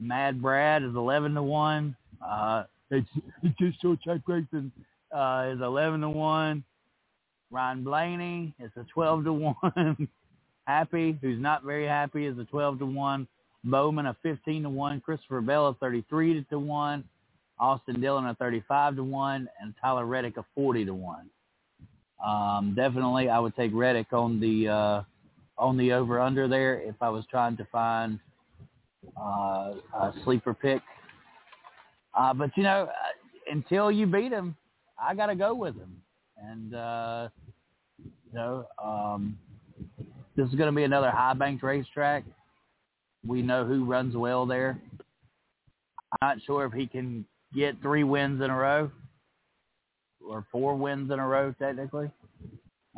Mad Brad is 11 to one. Uh, it's just so Chuck Grayson uh, is 11 to one. Ryan Blaney is a 12 to one. *laughs* Happy, who's not very happy, is a 12 to one. Bowman a 15 to one. Christopher Bell a 33 to one. Austin Dillon a 35 to one, and Tyler Reddick a 40 to one. Um, definitely, I would take Reddick on the uh, on the over under there if I was trying to find uh, a sleeper pick. Uh, but you know, uh, until you beat him, I got to go with him, and uh, you know, um, this is going to be another high banked racetrack. We know who runs well there. I'm not sure if he can get three wins in a row or four wins in a row technically.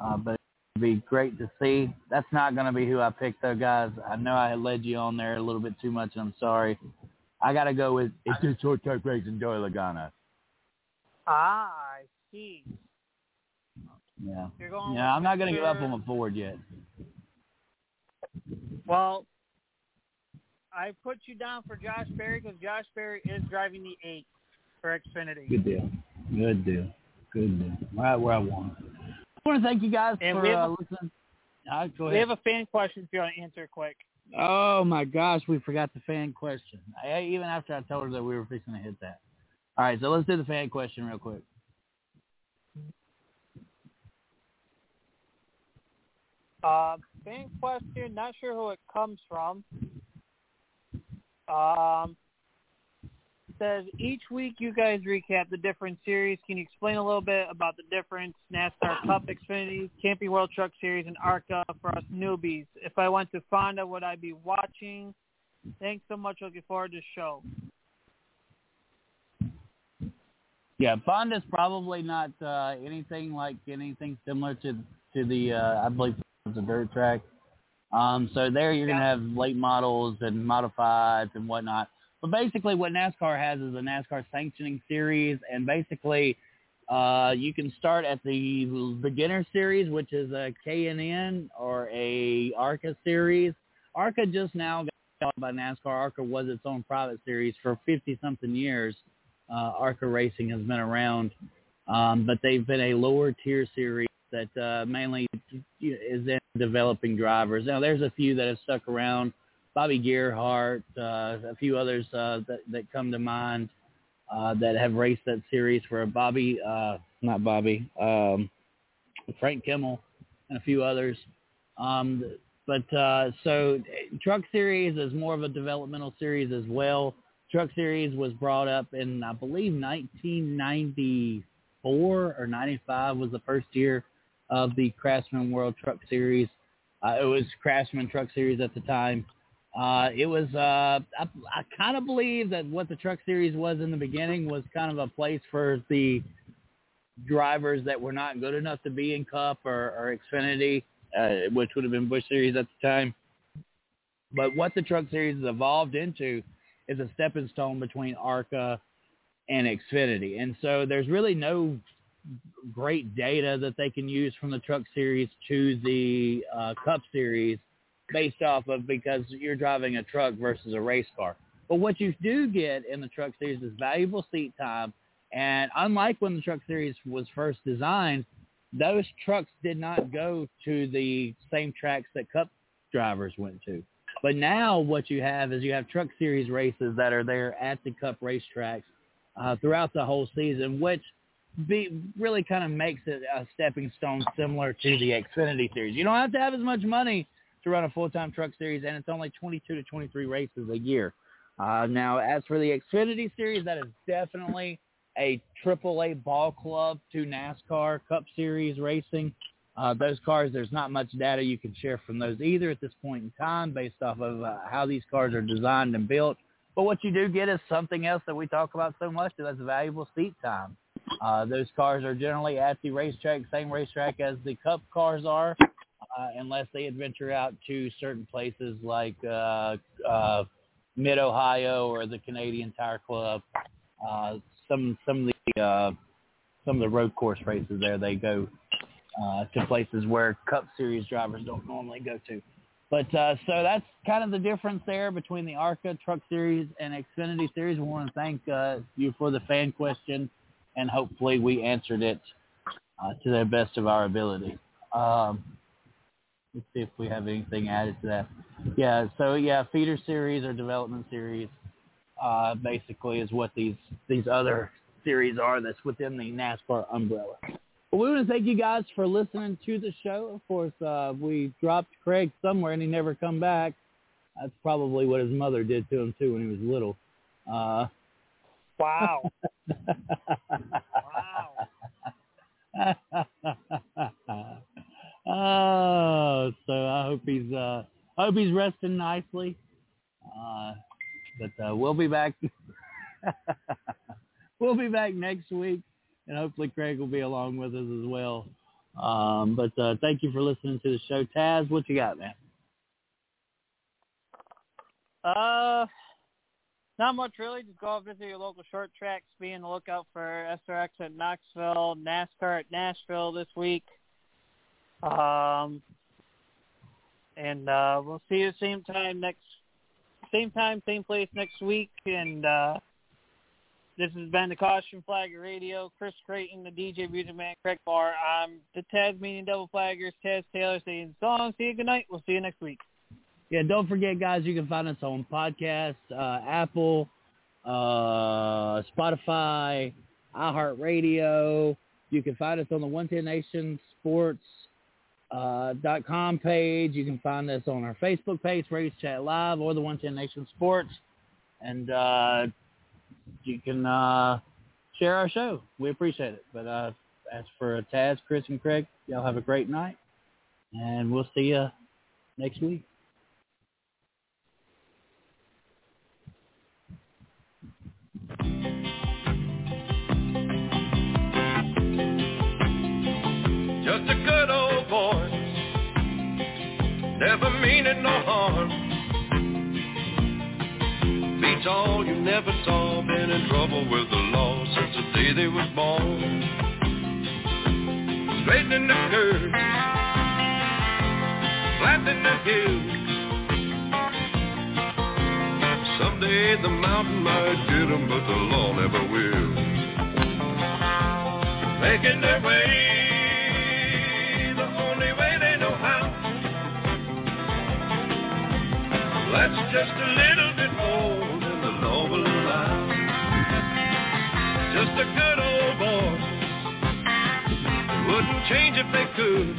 uh, but it'd be great to see. That's not going to be who I picked, though, guys. I know I led you on there a little bit too much, and I'm sorry. I got to go with it's a short track race and Joey Logano. Ah, I see. Yeah. Yeah, I'm not going to with give up on my Ford yet. Well, I put you down for Josh Berry because Josh Berry is driving the eight for Xfinity. Good deal. Good deal. Good deal. Right where I want. I want to thank you guys And for we have uh, a- listening. Right, go We have a fan question if you want to answer it quick. Oh my gosh, we forgot the fan question. I, even after I told her that we were fixing to hit that. All right, so let's do the fan question real quick. Uh, fan question. Not sure who it comes from. Um, says each week you guys recap the different series. Can you explain a little bit about the difference NASCAR Cup, Xfinity, Camping World Truck Series, and ARCA for us newbies? If I went to Fonda, would I be watching? Thanks so much. Looking forward to the show. Yeah, Fonda's probably not uh, anything like anything similar to to the uh, I believe it's a dirt track. Um, so there you're gonna have late models and modifieds and whatnot. But basically, what NASCAR has is a NASCAR sanctioning series, and basically, uh, you can start at the beginner series, which is a K&N or a ARCA series. ARCA just now got bought by NASCAR. ARCA was its own private series for 50 something years uh, ARCA Racing has been around, um, but they've been a lower tier series that uh, mainly is in developing drivers. Now, there's a few that have stuck around. Bobby Gerhart, uh, a few others uh, that, that come to mind uh, that have raced that series for Bobby, uh, not Bobby, um, Frank Kimmel, and a few others. Um, but uh, so Truck Series is more of a developmental series as well. Truck Series was brought up in, I believe, 1994 or 95 was the first year of the Craftsman World Truck Series. Uh, it was Craftsman Truck Series at the time. Uh, it was, uh, I, I kind of believe that what the Truck Series was in the beginning was kind of a place for the drivers that were not good enough to be in Cup or, or Xfinity, uh, which would have been Busch Series at the time. But what the Truck Series has evolved into is a stepping stone between ARCA and Xfinity. And so there's really no great data that they can use from the Truck Series to the uh, Cup Series based off of because you're driving a truck versus a race car. But what you do get in the Truck Series is valuable seat time. And unlike when the Truck Series was first designed, those trucks did not go to the same tracks that Cup drivers went to. But now what you have is you have Truck Series races that are there at the Cup racetracks uh, throughout the whole season, which be, really kind of makes it a stepping stone similar to the Xfinity Series. You don't have to have as much money to run a full-time Truck Series, and it's only 22 to 23 races a year. Uh, now, as for the Xfinity Series, that is definitely a AAA ball club to NASCAR Cup Series racing. Uh, those cars, there's not much data you can share from those either at this point in time based off of uh, how these cars are designed and built. But what you do get is something else that we talk about so much, and that's valuable seat time. Uh, those cars are generally at the racetrack, same racetrack as the Cup cars are, uh, unless they adventure out to certain places like uh, uh, Mid Ohio or the Canadian Tire Club. Uh, some some of the uh, some of the road course races there, they go uh, to places where Cup Series drivers don't normally go to. But uh, so that's kind of the difference there between the ARCA Truck Series and Xfinity Series. We want to thank uh, you for the fan question, and hopefully we answered it uh, to the best of our ability. Um, let's see if we have anything added to that. Yeah, so yeah, feeder series or development series uh, basically is what these these other series are that's within the NASCAR umbrella. Well, we want to thank you guys for listening to the show. Of course, uh, we dropped Craig somewhere and he never come back. That's probably what his mother did to him too when he was little. Uh, Wow. *laughs* Wow. *laughs* oh, so I hope he's uh, hope he's resting nicely. Uh, but uh, we'll be back. *laughs* we'll be back next week, and hopefully Craig will be along with us as well. Um, but uh, thank you for listening to the show. Taz, what you got, man? Uh, not much really. Just go visit your local short tracks. Be on the lookout for SRX at Knoxville, NASCAR at Nashville this week. Um, and uh, we'll see you same time next, same time, same place next week. And uh, this has been the Caution Flagger Radio. Chris Creighton, the DJ Music Man, Craig Barr. I'm the Tasmanian Double Flaggers, Taz Taylor saying song. See you good night. We'll see you next week. Yeah, don't forget, guys, you can find us on podcast, uh, Apple, uh, Spotify, iHeartRadio. You can find us on the 110 Nation Sports uh, dot com page. You can find us on our Facebook page, Race Chat Live, or the 110 Nation Sports. And uh, you can uh, share our show. We appreciate it. But uh, as for Taz, Chris, and Craig, y'all have a great night. And we'll see you next week. Never meaning no harm. Beats all you never saw, been in trouble with the law since the day they was born. Straightening the curves, flattening the hills. Someday the mountain might get 'em, but the law never will. Making their way That's just a little bit more than the law will. Just a good old boy. Wouldn't change if they could.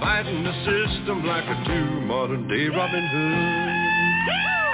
Fighting the system like a true modern day Robin Hood.